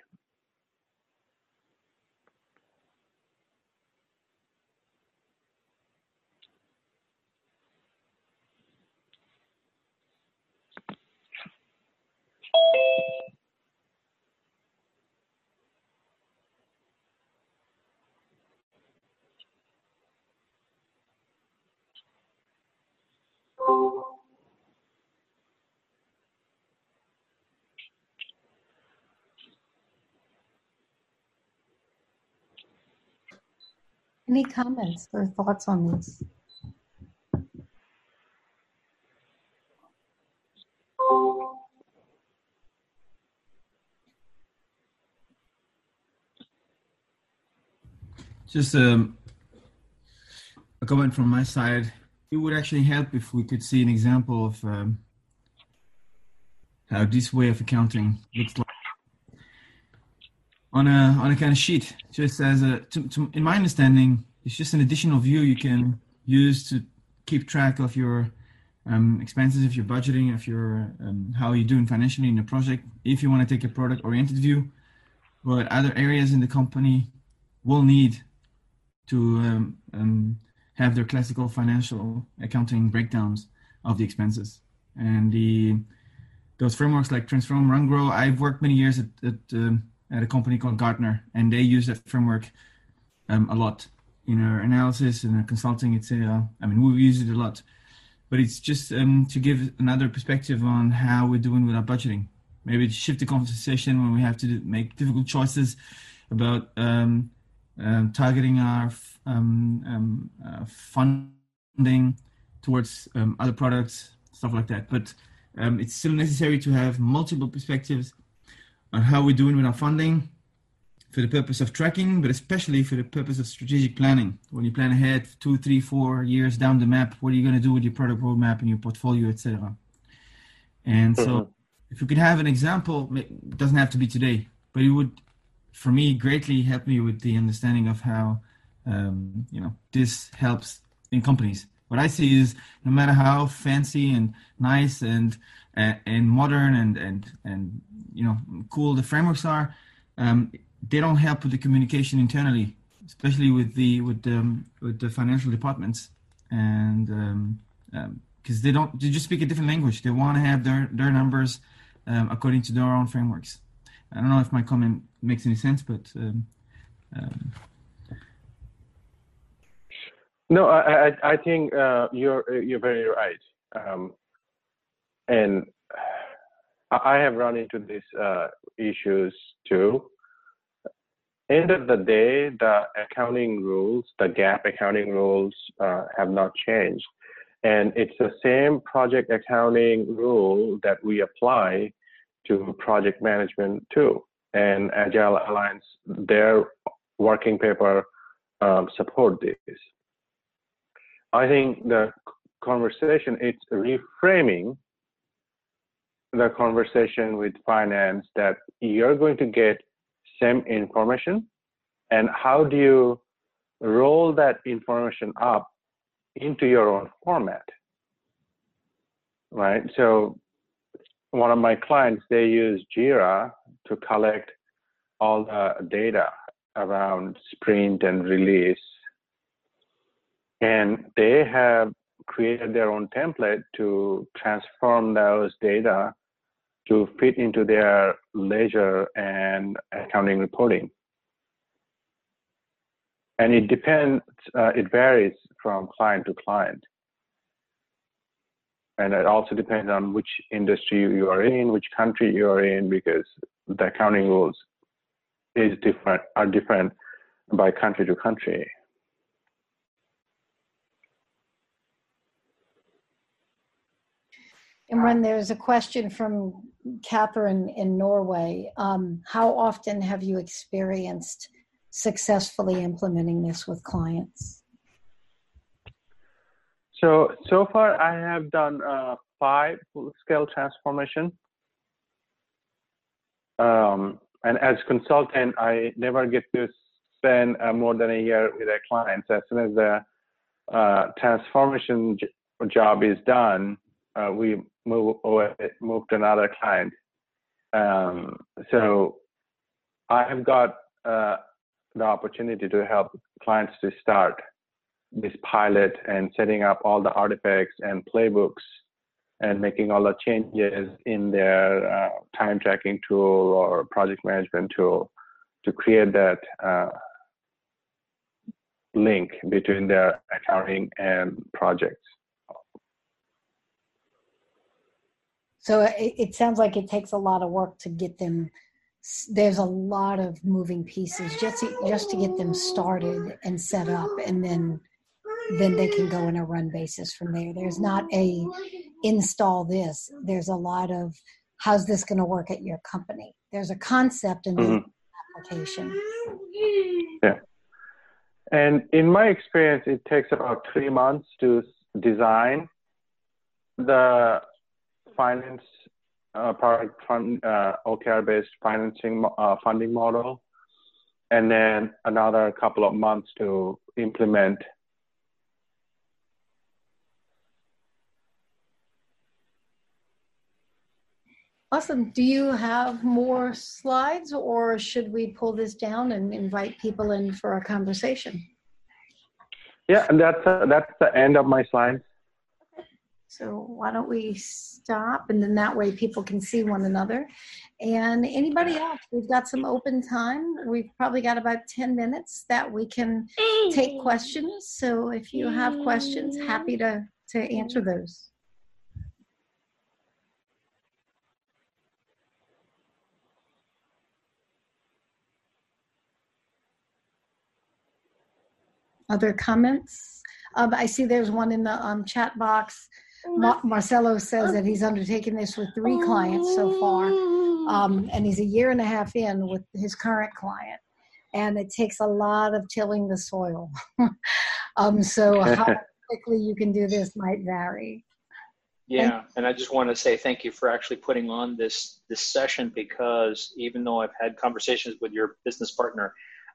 Any comments or thoughts on this? Just um, a comment from my side. It would actually help if we could see an example of um, how this way of accounting looks like on a on a kind of sheet. Just as a, to, to, in my understanding, it's just an additional view you can use to keep track of your um, expenses, if you're budgeting, if you're um, how you're doing financially in the project. If you want to take a product oriented view, but other areas in the company will need to um, um, have their classical financial accounting breakdowns of the expenses and the those frameworks like Transform, Run, Grow. I've worked many years at at, um, at a company called Gartner, and they use that framework um, a lot in our analysis and our consulting. It's uh, I mean we use it a lot, but it's just um, to give another perspective on how we're doing with our budgeting. Maybe to shift the conversation when we have to make difficult choices about um, um, targeting our um, um, uh, funding towards other products, stuff like that. But it's still necessary to have multiple perspectives on how we're doing with our funding for the purpose of tracking, but especially for the purpose of strategic planning. When you plan ahead two, three, four years down the map, what are you going to do with your product roadmap and your portfolio, etc. And so, mm-hmm. if you could have an example, it doesn't have to be today, but it would for me greatly help me with the understanding of how um, you know this helps in companies. What I see is no matter how fancy and nice and and modern and and and you know cool the frameworks are, um, they don't help with the communication internally, especially with the with the with the financial departments and because um, um, they don't they just speak a different language. They want to have their their numbers um, according to their own frameworks. I don't know if my comment makes any sense, but um, um, no, I I, I think uh, you're you're very right, um, and I have run into these uh, issues too. End of the day, the accounting rules, the GAAP accounting rules, uh, have not changed, and it's the same project accounting rule that we apply to project management too. And Agile Alliance, their working paper um, support this. I think the conversation it's reframing the conversation with finance that you're going to get same information and how do you roll that information up into your own format right so one of my clients, they use Jira to collect all the data around sprint and release. And they have created their own template to transform those data to fit into their ledger and accounting reporting. And it depends, uh, it varies from client to client and it also depends on which industry you are in, which country you are in, because the accounting rules is different are different by country to country. Imran, there's a question from Catherine in Norway. Um, how often have you experienced successfully implementing this with clients? So, so far I have done uh, five full-scale transformation. Um, and as consultant, I never get to spend uh, more than a year with a client. As soon as the uh, transformation j- job is done, uh, we move away, move to another client. Um, so I have got uh, the opportunity to help clients to start this pilot and setting up all the artifacts and playbooks and making all the changes in their uh, time tracking tool or project management tool to create that uh, link between their accounting and projects. So it, it sounds like it takes a lot of work to get them. There's a lot of moving pieces just to, just to get them started and set up, and then then they can go in a run basis from there. There's not a install this. There's a lot of how's this going to work at your company. There's a concept and mm-hmm. application. Yeah. And in my experience, it takes about three months to design the finance uh, product fund, uh, OKR based financing uh, funding model, and then another couple of months to implement. Awesome. Do you have more slides or should we pull this down and invite people in for a conversation? Yeah, and that's, uh, that's the end of my slides. So why don't we stop and then that way people can see one another. And anybody else, we've got some open time. We've probably got about 10 minutes that we can take questions. So if you have questions, happy to, to answer those. Other comments? Um, I see there's one in the um, chat box. Ma- Marcelo says that he's undertaken this with three clients so far, um, and he's a year and a half in with his current client. And it takes a lot of tilling the soil. um, so, how quickly you can do this might vary. Yeah, and I just want to say thank you for actually putting on this this session because even though I've had conversations with your business partner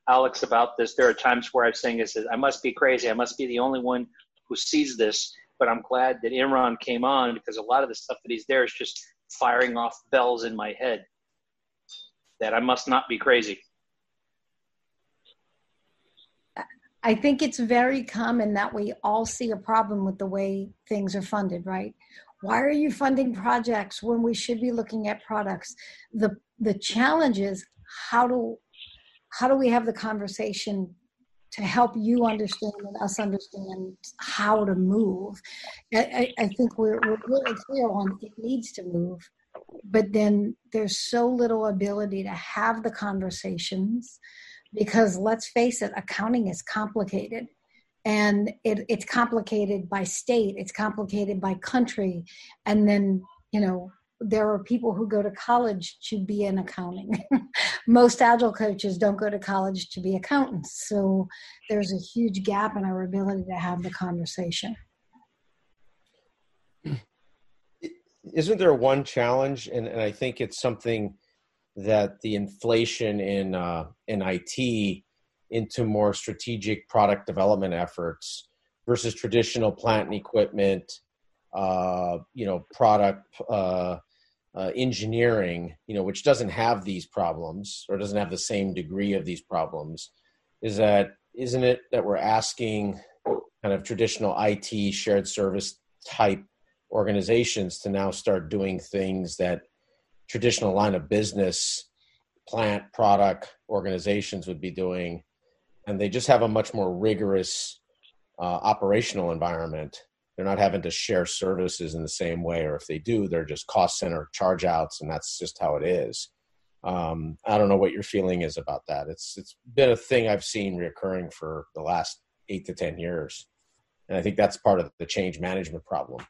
Alex about this, there are times where I'm saying this: I must be crazy. I must be the only one who sees this but I'm glad that Imran came on because a lot of the stuff that he's there is just firing off bells in my head that I must not be crazy. I think it's very common that we all see a problem with the way things are funded, right? Why are you funding projects when we should be looking at products? The the challenge is how do how do we have the conversation to help you understand and us understand how to move. I, I think we're, we're really clear on it needs to move, but then there's so little ability to have the conversations because let's face it, accounting is complicated. And it, it's complicated by state, it's complicated by country, and then you know there are people who go to college to be in accounting. Most agile coaches don't go to college to be accountants. So there's a huge gap in our ability to have the conversation. Isn't there one challenge, and, and I think it's something that the inflation in uh, in IT into more strategic product development efforts versus traditional plant and equipment uh, you know, product uh, uh, engineering, you know, which doesn't have these problems or doesn't have the same degree of these problems, is that isn't it that we're asking kind of traditional IT shared service type organizations to now start doing things that traditional line of business plant product organizations would be doing? And they just have a much more rigorous uh, operational environment they're not having to share services in the same way or if they do they're just cost center charge outs and that's just how it is. Um, i don't know what your feeling is about that. It's it's been a thing i've seen reoccurring for the last eight to ten years and i think that's part of the change management problem.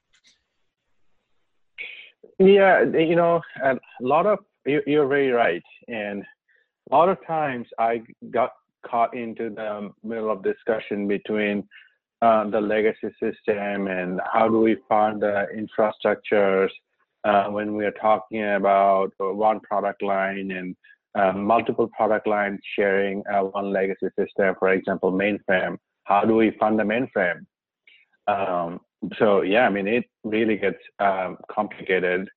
Yeah, you know, a lot of you're very right, and a lot of times I got caught into the middle of discussion between uh, the legacy system and how do we fund the infrastructures uh, when we are talking about one product line and uh, multiple product lines sharing uh, one legacy system, for example, mainframe. How do we fund the mainframe? Um, so yeah, I mean, it really gets um, complicated.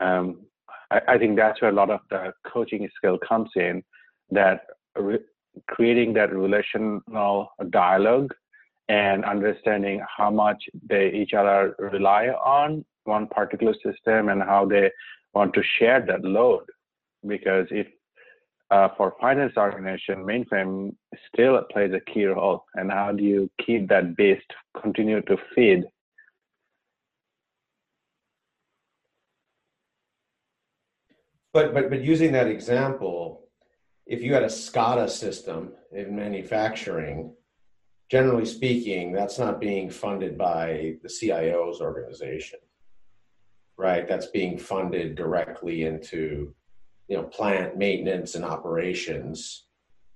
Um, I, I, think that's where a lot of the coaching skill comes in. That re- creating that relational dialogue and understanding how much they each other rely on one particular system and how they want to share that load. Because if uh, for finance organization, mainframe still plays a key role. And how do you keep that base continue to feed? But but but using that example, if you had a SCADA system in manufacturing, generally speaking, that's not being funded by the CIO's organization, right? That's being funded directly into you know plant maintenance and operations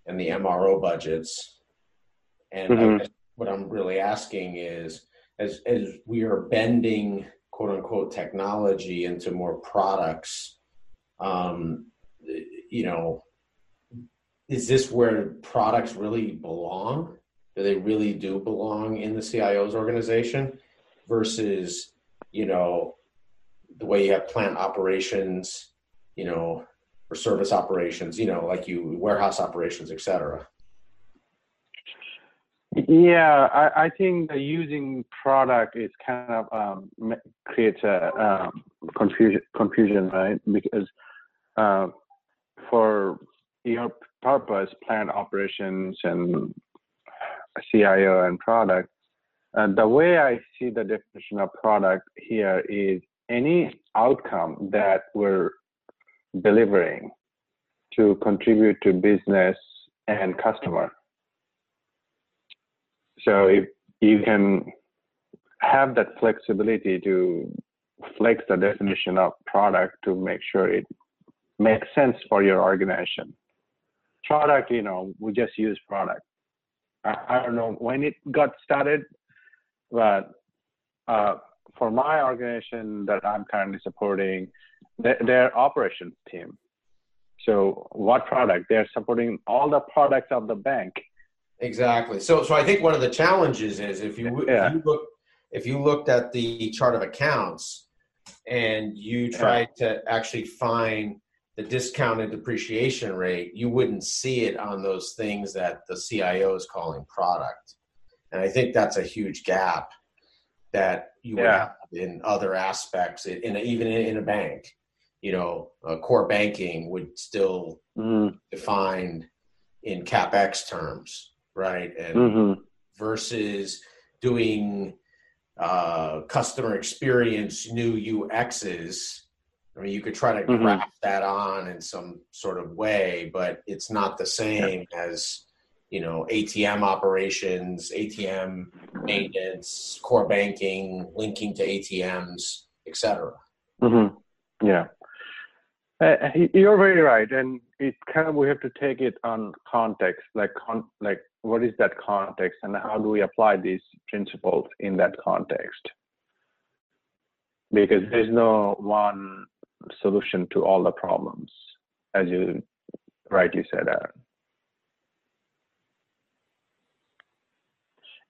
and the MRO budgets. And mm-hmm. what I'm really asking is, as as we are bending quote unquote technology into more products, um, you know, is this where products really belong? Do they really do belong in the CIO's organization versus, you know, the way you have plant operations, you know, or service operations, you know, like you warehouse operations, et cetera? Yeah, I, I think using product is kind of um, creates a um, confusion, confusion, right? Because uh, for your purpose, plant operations and CIO and product, uh, the way I see the definition of product here is any outcome that we're delivering to contribute to business and customer. So if you can have that flexibility to flex the definition of product to make sure it makes sense for your organization. Product, you know, we just use product. I, I don't know when it got started, but uh, for my organization that I'm currently supporting, their operations team. So what product? They're supporting all the products of the bank. Exactly. So so I think one of the challenges is if you, yeah. if you look if you looked at the chart of accounts and you tried yeah. to actually find the discounted depreciation rate, you wouldn't see it on those things that the CIO is calling product. And I think that's a huge gap that you yeah. would have in other aspects, in, in even in a bank you know, uh, core banking would still mm. defined in capex terms, right? And mm-hmm. versus doing uh, customer experience new UXs. I mean, you could try to mm-hmm. graft that on in some sort of way, but it's not the same yeah. as you know ATM operations, ATM maintenance, core banking, linking to ATMs, etc. Mm-hmm. Yeah. Uh, you're very right, and it kind of we have to take it on context, like con- like what is that context, and how do we apply these principles in that context? Because there's no one solution to all the problems, as you rightly said, Aaron.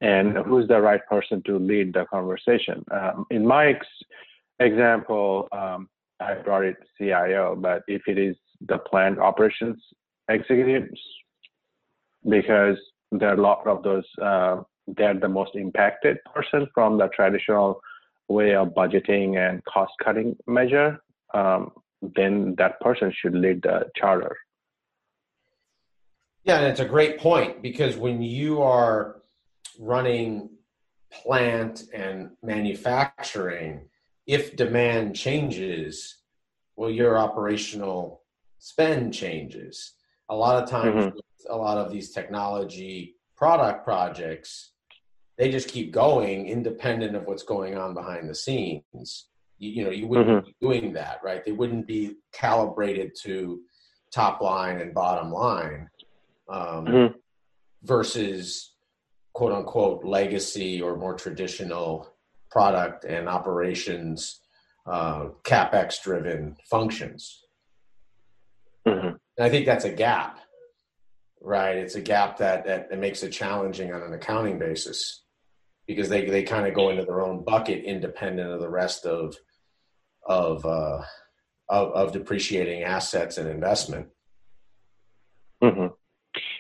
And who's the right person to lead the conversation? Um, in my ex- example, um, I brought it CIO, but if it is the plant operations executives, because there are a lot of those, uh, they're the most impacted person from the traditional way of budgeting and cost cutting measure, um, then that person should lead the charter. Yeah, and it's a great point because when you are running plant and manufacturing, if demand changes, well, your operational spend changes. A lot of times, mm-hmm. a lot of these technology product projects, they just keep going independent of what's going on behind the scenes. You, you know, you wouldn't mm-hmm. be doing that, right? They wouldn't be calibrated to top line and bottom line um, mm-hmm. versus quote unquote legacy or more traditional product and operations uh, capex driven functions. Mm-hmm. And I think that's a gap, right? It's a gap that, that, that makes it challenging on an accounting basis because they, they kind of go into their own bucket independent of the rest of of uh, of, of depreciating assets and investment. Mm-hmm.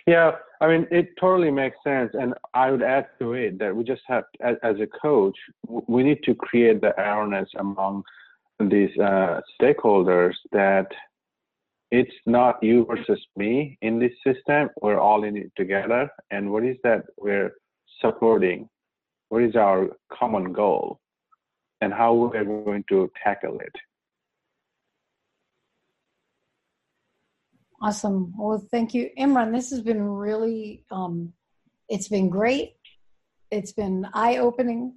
Yeah, I mean, it totally makes sense. And I would add to it that we just have, as, as a coach, we need to create the awareness among these uh, stakeholders that it's not you versus me in this system. We're all in it together. And what is that we're supporting? What is our common goal? And how we're going to tackle it? Awesome. Well, thank you, Imran. This has been really, um, it's been great. It's been eye opening.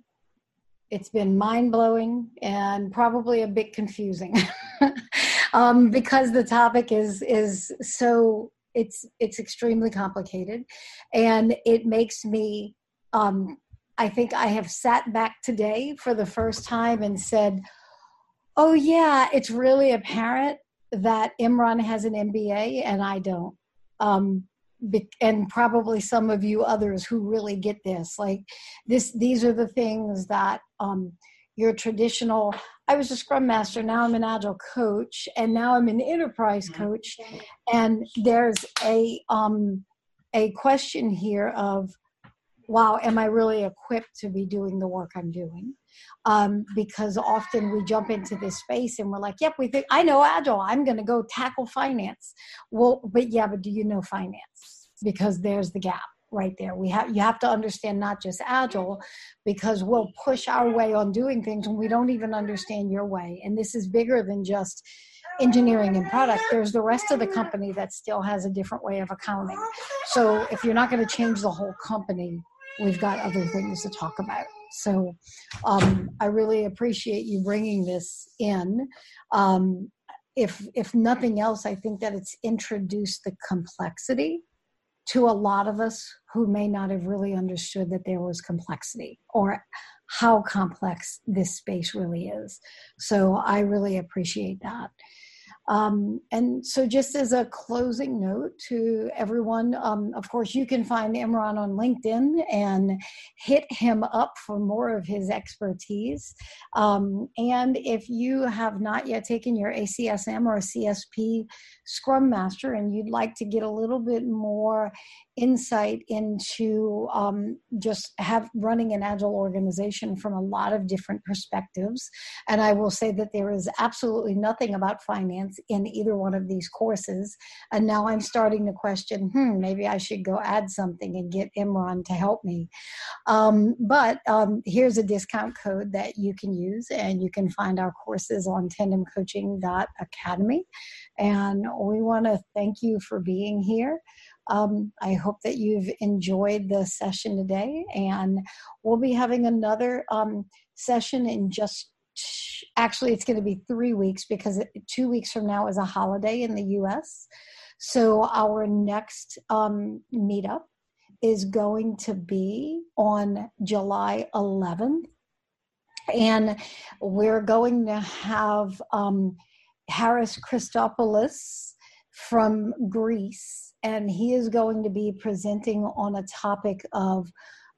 It's been mind blowing and probably a bit confusing um, because the topic is is so it's it's extremely complicated, and it makes me. Um, I think I have sat back today for the first time and said, "Oh yeah, it's really apparent that Imran has an MBA and I don't. Um, and probably some of you others who really get this. Like this, these are the things that um, your traditional. I was a Scrum Master. Now I'm an Agile coach, and now I'm an Enterprise coach. And there's a um, a question here of, wow, am I really equipped to be doing the work I'm doing? um, because often we jump into this space and we're like, yep, we think I know agile. I'm going to go tackle finance. Well, but yeah, but do you know finance? Because there's the gap right there. We have you have to understand not just agile because we'll push our way on doing things when we don't even understand your way. And this is bigger than just engineering and product. There's the rest of the company that still has a different way of accounting. So if you're not going to change the whole company, we've got other things to talk about. So um, I really appreciate you bringing this in. Um, if if nothing else, I think that it's introduced the complexity to a lot of us who may not have really understood that there was complexity or how complex this space really is. So I really appreciate that. Um, and so, just as a closing note to everyone, um, of course, you can find Imran on LinkedIn and hit him up for more of his expertise. Um, and if you have not yet taken your ACSM or CSP Scrum Master and you'd like to get a little bit more insight into um, just have running an agile organization from a lot of different perspectives. And I will say that there is absolutely nothing about finance in either one of these courses. And now I'm starting to question, hmm, maybe I should go add something and get Imran to help me. Um, but um, here's a discount code that you can use, and you can find our courses on tandemcoaching.academy. And we want to thank you for being here. Um, I hope that you've enjoyed the session today, and we'll be having another um, session in just actually it's going to be three weeks because two weeks from now is a holiday in the US. So our next um, meetup is going to be on July 11th. And we're going to have um, Haris Christopoulos from Greece and he is going to be presenting on a topic of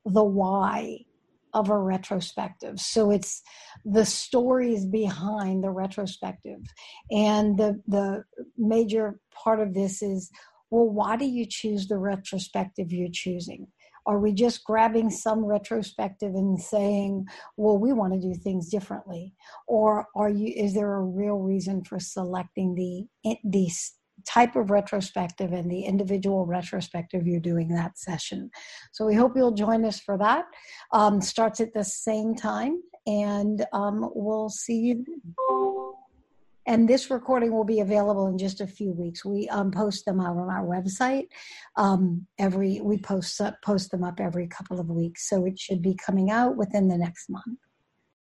the why of a retrospective. So it's the stories behind the retrospective. And the the major part of this is well, why do you choose the retrospective you're choosing? Are we just grabbing some retrospective and saying, well, we want to do things differently? Or are you is there a real reason for selecting the the type of retrospective and the individual retrospective you're doing that session. So we hope you'll join us for that. Um, starts at the same time, and um, we'll see you. And this recording will be available in just a few weeks. We um, post them out on our website um, every. We post post them up every couple of weeks, so it should be coming out within the next month.